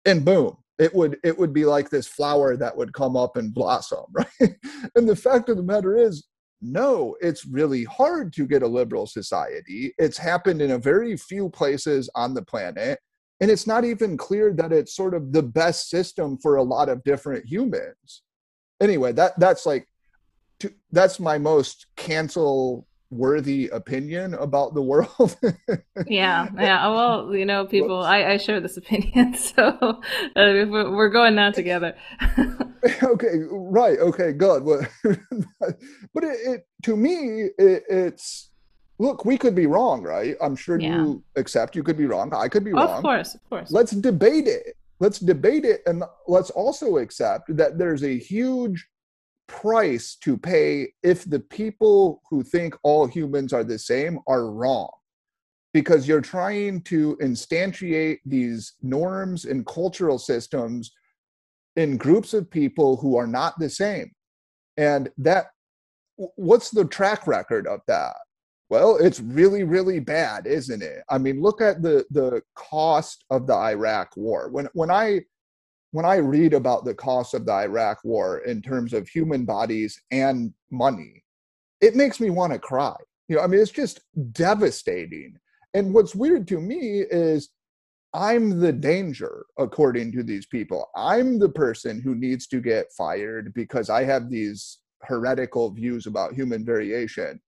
and boom it would it would be like this flower that would come up and blossom right? And the fact of the matter is no it's really hard to get a liberal society. It's happened in a very few places on the planet and it's not even clear that it's sort of the best system for a lot of different humans. Anyway that that's like to, that's my most cancel worthy opinion about the world. yeah, yeah. Well, you know, people, I, I share this opinion, so uh, we're going now together. okay, right. Okay, good. but it, it to me, it, it's look. We could be wrong, right? I'm sure yeah. you accept you could be wrong. I could be wrong. Of course, of course. Let's debate it. Let's debate it, and let's also accept that there's a huge price to pay if the people who think all humans are the same are wrong. Because you're trying to instantiate these norms and cultural systems in groups of people who are not the same. And that what's the track record of that? Well it's really really bad isn't it? I mean look at the the cost of the iraq war. When when i when I read about the cost of the Iraq war in terms of human bodies and money, it makes me want to cry. You know, I mean, it's just devastating. And what's weird to me is I'm the danger, according to these people. I'm the person who needs to get fired because I have these heretical views about human variation.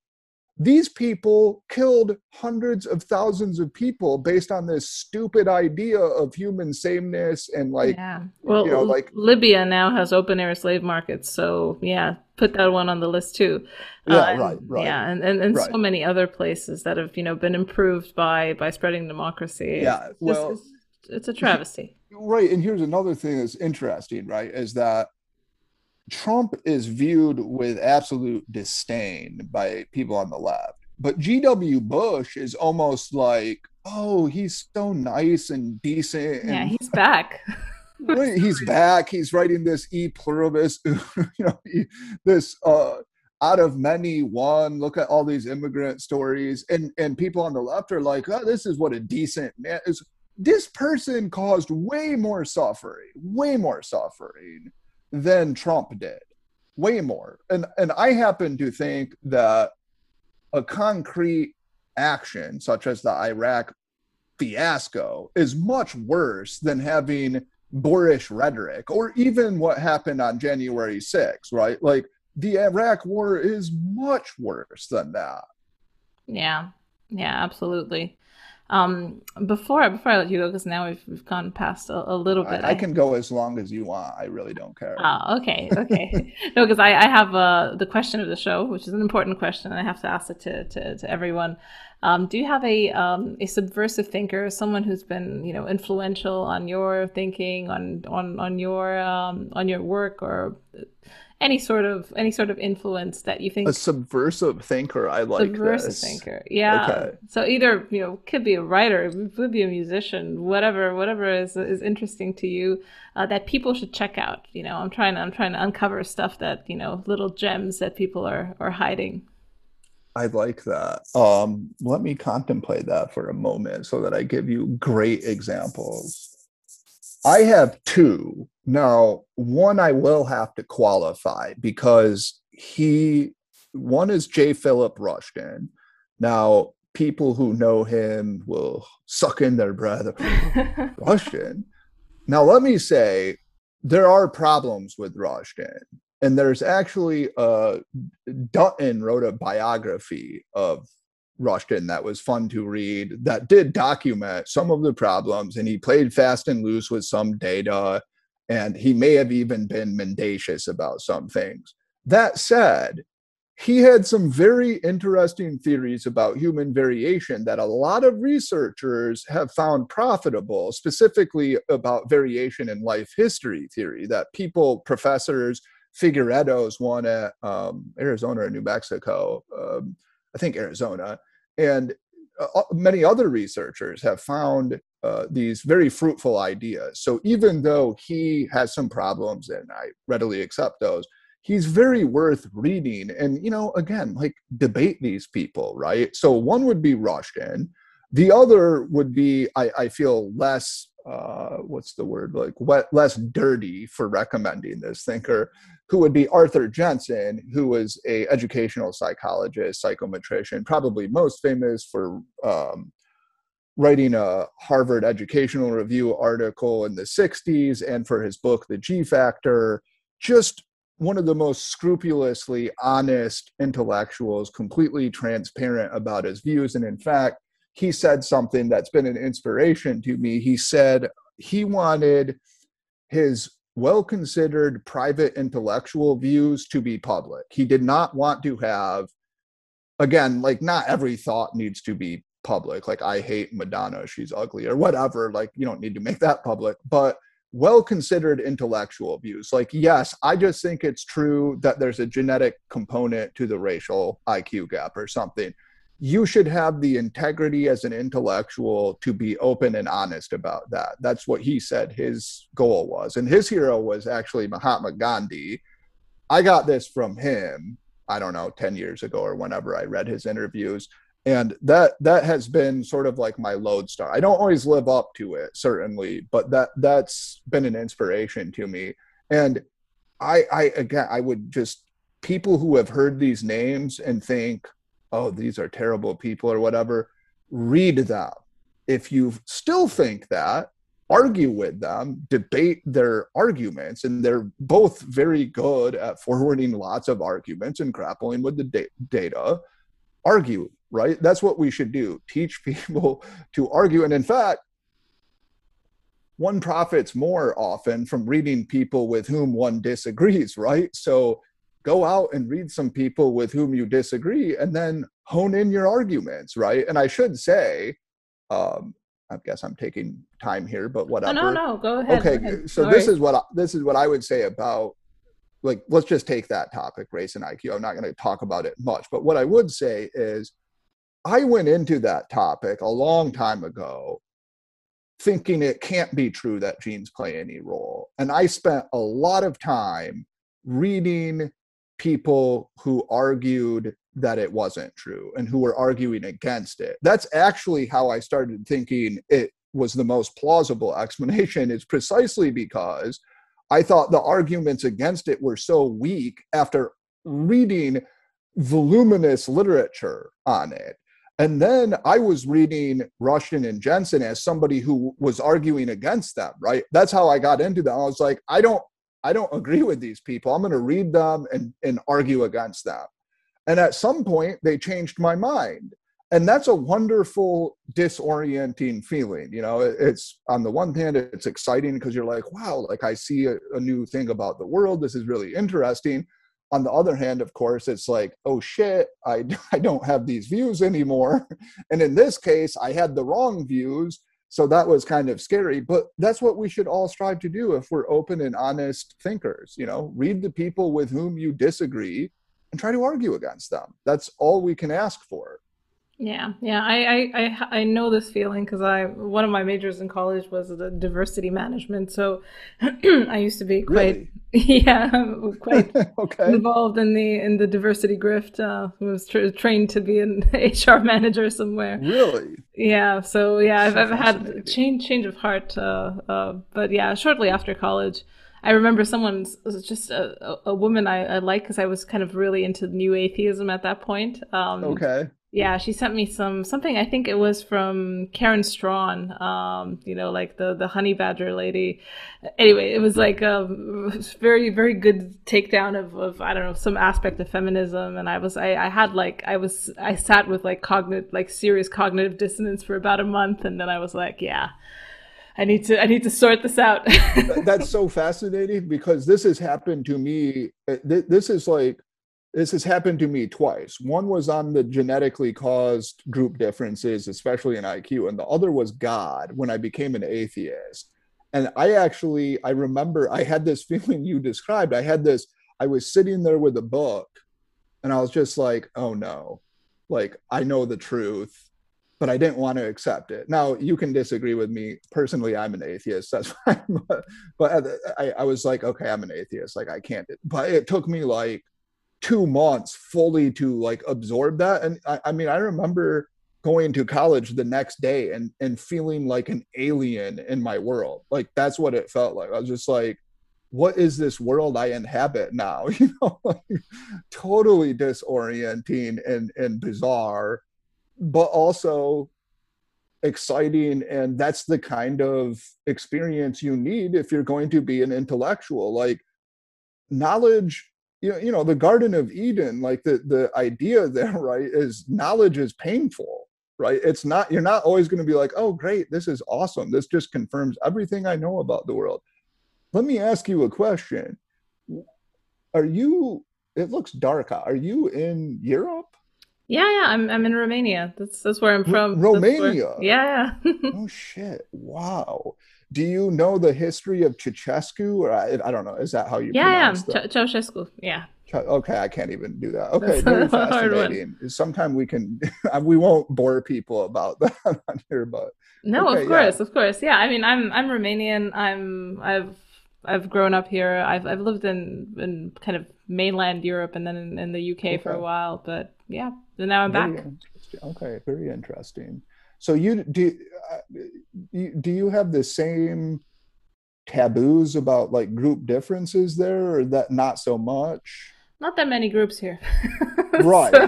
These people killed hundreds of thousands of people based on this stupid idea of human sameness and like, yeah. Well, you know, like Libya now has open air slave markets, so yeah, put that one on the list too. Yeah, uh, right, right. Yeah, and and, and right. so many other places that have you know been improved by by spreading democracy. Yeah, it's well, just, it's, it's a travesty. Right, and here's another thing that's interesting, right? Is that Trump is viewed with absolute disdain by people on the left. But G.W. Bush is almost like, oh, he's so nice and decent. Yeah, he's back. he's back. He's writing this e pluribus, you know, this uh, out of many one. Look at all these immigrant stories, and and people on the left are like, oh, this is what a decent man is. This person caused way more suffering, way more suffering than Trump did, way more. And and I happen to think that a concrete action such as the Iraq fiasco is much worse than having boorish rhetoric or even what happened on January 6th, right? Like the Iraq war is much worse than that. Yeah. Yeah, absolutely. Um, before before I let you go, because now we've we've gone past a, a little bit. I, I, can go as long as you want. I really don't care. Oh, okay, okay. no, because I, I have uh, the question of the show, which is an important question, and I have to ask it to to, to everyone. Um, do you have a um, a subversive thinker, someone who's been you know influential on your thinking, on on on your um, on your work, or any sort of any sort of influence that you think a subversive thinker i like subversive this. thinker yeah okay. so either you know could be a writer could be a musician whatever whatever is is interesting to you uh, that people should check out you know i'm trying to i'm trying to uncover stuff that you know little gems that people are are hiding I like that. Um, let me contemplate that for a moment so that I give you great examples. I have two now, one I will have to qualify because he, one is J. Philippe Rushton. Now, people who know him will suck in their breath. Rushton. Now, let me say, there are problems with Rushton. And there's actually uh, Dutton wrote a biography of Rushton that was fun to read that did document some of the problems. And he played fast and loose with some data and he may have even been mendacious about some things. That said, he had some very interesting theories about human variation that a lot of researchers have found profitable, specifically about variation in life history theory, that people, professors, Figueredo's one at um, Arizona or New Mexico, um, I think Arizona, and uh, uh, many other researchers have found uh, these very fruitful ideas. So even though he has some problems, and I readily accept those, he's very worth reading. And you know, again, like debate these people, right? So one would be Rushton. The other would be, I, I feel less uh, what's the word? Like wet, less dirty for recommending this thinker who would be arthur jensen who was a educational psychologist psychometrician probably most famous for um, writing a harvard educational review article in the 60s and for his book the g factor. Just one of the most scrupulously honest intellectuals completely transparent about his views. And in fact he said something that's been an inspiration to me. He said he wanted his well considered private intellectual views to be public. He did not want to have, again, like not every thought needs to be public. Like, I hate Madonna, she's ugly, or whatever. Like, you don't need to make that public. But well considered intellectual views. Like, yes, I just think it's true that there's a genetic component to the racial IQ gap or something you should have the integrity as an intellectual to be open and honest about that. That's what he said his goal was. And his hero was actually Mahatma Gandhi. I got this from him, I don't know, 10 years ago or whenever I read his interviews. And that that has been sort of like my lodestar. I don't always live up to it, certainly, but that that's been an inspiration to me. And I I again I would just people who have heard these names and think, oh, these are terrible people or whatever, read them. if you still think that, argue with them, debate their arguments, and they're both very good at forwarding lots of arguments and grappling with the da- data. Argue, right? That's what we should do. Teach people to argue. And in fact, one profits more often from reading people with whom one disagrees, right? So go out and read some people with whom you disagree and then hone in your arguments, right? And I should say, um, I guess I'm taking time here, but whatever. Oh, no, no, go ahead. Okay, go ahead. so this is what I, this is what I would say about like let's just take that topic, race and IQ. I'm not going to talk about it much, but what I would say is I went into that topic a long time ago thinking it can't be true that genes play any role. And I spent a lot of time reading people who argued that it wasn't true and who were arguing against it. That's actually how I started thinking it was the most plausible explanation, is precisely because I thought the arguments against it were so weak after reading voluminous literature on it. And then I was reading Rushton and Jensen as somebody who was arguing against them, right? That's how I got into them. I was like, I don't I don't agree with these people. I'm going to read them and, and argue against them. And at some point, they changed my mind. And that's a wonderful disorienting feeling. You know, it's on the one hand, it's exciting because you're like, wow, like I see a, a new thing about the world. This is really interesting. On the other hand, of course, it's like, oh shit, I, I don't have these views anymore. And in this case, I had the wrong views. So that was kind of scary. But that's what we should all strive to do if we're open and honest thinkers. You know, read the people with whom you disagree and try to argue against them. That's all we can ask for. Yeah, yeah, I I I, know this feeling because I one of my majors in college was the diversity management. So I used to be quite really? yeah quite okay. involved in the in the diversity grift. Uh, was tra- trained to be an HR manager somewhere. Really? Yeah. So yeah, I've, I've had change change of heart. Uh, uh, but yeah, shortly after college. I remember someone was just a, a woman I, I like because I was kind of really into new atheism at that point. Um, okay. Yeah, she sent me some something. I think it was from Karen Straughan, Um, you know, like the the honey badger lady. Anyway, it was like a very very good takedown of, of I don't know some aspect of feminism. And I was I, I had like I was I sat with like cognitive like serious cognitive dissonance for about a month, and then I was like, yeah I need to I need to sort this out. That's so fascinating because this has happened to me. Uh, this is like this has happened to me twice. One was on the genetically caused group differences, especially in IQ, and the other was God when I became an atheist. And I actually I remember I had this feeling you described. I had this I was sitting there with a book and I was just like, "Oh no. Like I know the truth but I didn't want to accept it. Now you can disagree with me personally. I'm an atheist. That's fine. but, but I, I was like, okay, I'm an atheist. Like I can't. But it took me like two months fully to like absorb that. And I, I mean, I remember going to college the next day and and feeling like an alien in my world. Like that's what it felt like. I was just like, what is this world I inhabit now? You know, like, totally disorienting and and bizarre but also exciting and that's the kind of experience you need if you're going to be an intellectual like knowledge you know, you know the garden of eden like the the idea there right is knowledge is painful right it's not you're not always going to be like oh great this is awesome this just confirms everything i know about the world let me ask you a question are you it looks dark are you in europe yeah, yeah, I'm I'm in Romania. That's that's where I'm from. Romania. Where, yeah, yeah. oh shit! Wow. Do you know the history of Ceausescu, or I, I don't know? Is that how you? Yeah, yeah, Ceausescu. Yeah. Okay, I can't even do that. Okay, very fascinating. Sometime we can, we won't bore people about that on here, but no, okay, of course, yeah. of course, yeah. I mean, I'm I'm Romanian. I'm I've I've grown up here. I've I've lived in in kind of mainland Europe and then in, in the UK okay. for a while, but yeah, and now I'm very back. Okay, very interesting. So you do uh, do you have the same taboos about like group differences there, or that not so much? Not that many groups here. right. we're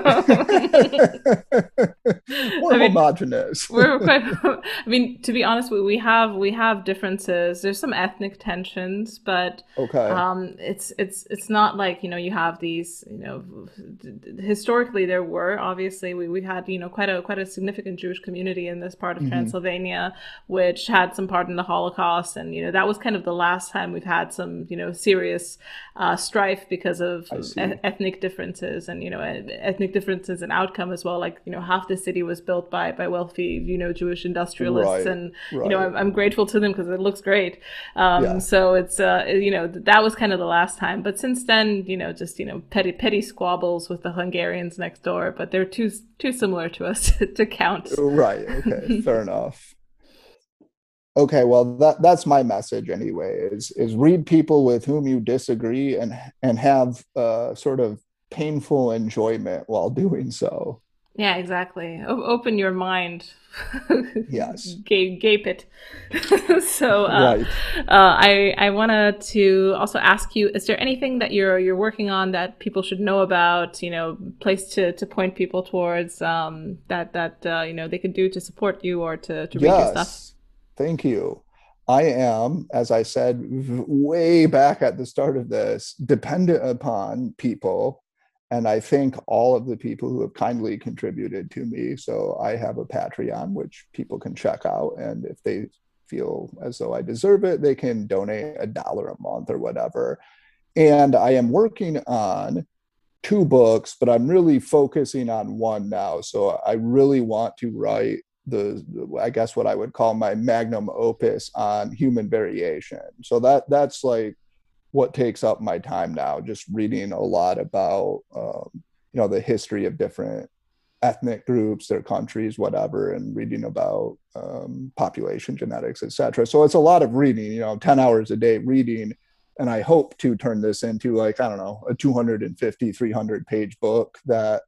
I mean, homogenous. we're quite. I mean, to be honest, we, we have we have differences. There's some ethnic tensions, but okay. Um, it's it's it's not like you know you have these you know historically there were obviously we, we had you know quite a quite a significant Jewish community in this part of mm-hmm. Transylvania, which had some part in the Holocaust, and you know that was kind of the last time we've had some you know serious uh, strife because of ethnic differences and you know ethnic differences in outcome as well. Like you know half the city was built by by wealthy you know jewish industrialists right, and right. you know I'm, I'm, grateful to them because it looks great. Um, yeah. so it's uh, you know that was kind of the last time. But since then you know just you know petty petty squabbles with the hungarians next door but they're too too similar to us to count. Right okay fair enough okay well that that's my message anyway is is read people with whom you disagree and and have uh, sort of painful enjoyment while doing so. Yeah exactly. O- open your mind. Yes. Gape, gape it. So uh, right. uh, i i wanted to also ask you is there anything that you're you're working on that people should know about you know place to to point people towards um that that uh, you know they could do to support you or to to read yes. your stuff Thank you. I am, as I said way back at the start of this, dependent upon people. And I thank all of the people who have kindly contributed to me. So I have a Patreon, which people can check out. And if they feel as though I deserve it, they can donate a dollar a month or whatever. And I am working on two books, but I'm really focusing on one now. So I really want to write the, I guess what I would call my magnum opus on human variation. So that that's like what takes up my time now, just reading a lot about um, you know the history of different ethnic groups, their countries, whatever, and reading about um, population genetics, etc. So it's a lot of reading, you know, 10 hours a day reading. And I hope to turn this into like, I don't know, a 250, 300 page book that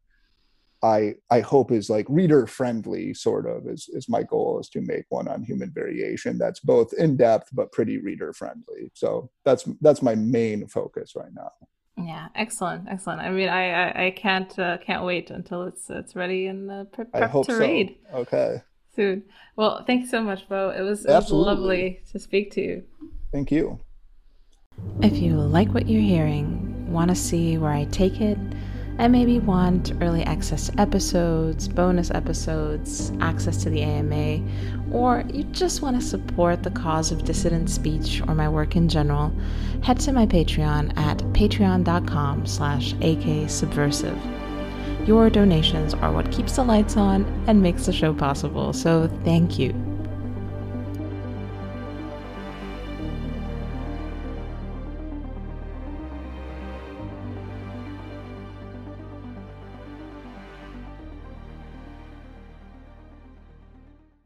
I I hope is like reader friendly sort of is is my goal is to make one on human variation that's both in depth but pretty reader friendly. So that's that's my main focus right now. Yeah, excellent, excellent. I mean, I I, I can't uh, can't wait until it's it's ready and uh, pre- prep to so. read. Okay. Soon. Well, thank you so much, Bo. It was, it was lovely to speak to you. Thank you. If you like what you're hearing, want to see where I take it and maybe want early access to episodes, bonus episodes, access to the AMA, or you just want to support the cause of dissident speech or my work in general, head to my Patreon at patreon.com slash aksubversive. Your donations are what keeps the lights on and makes the show possible, so thank you.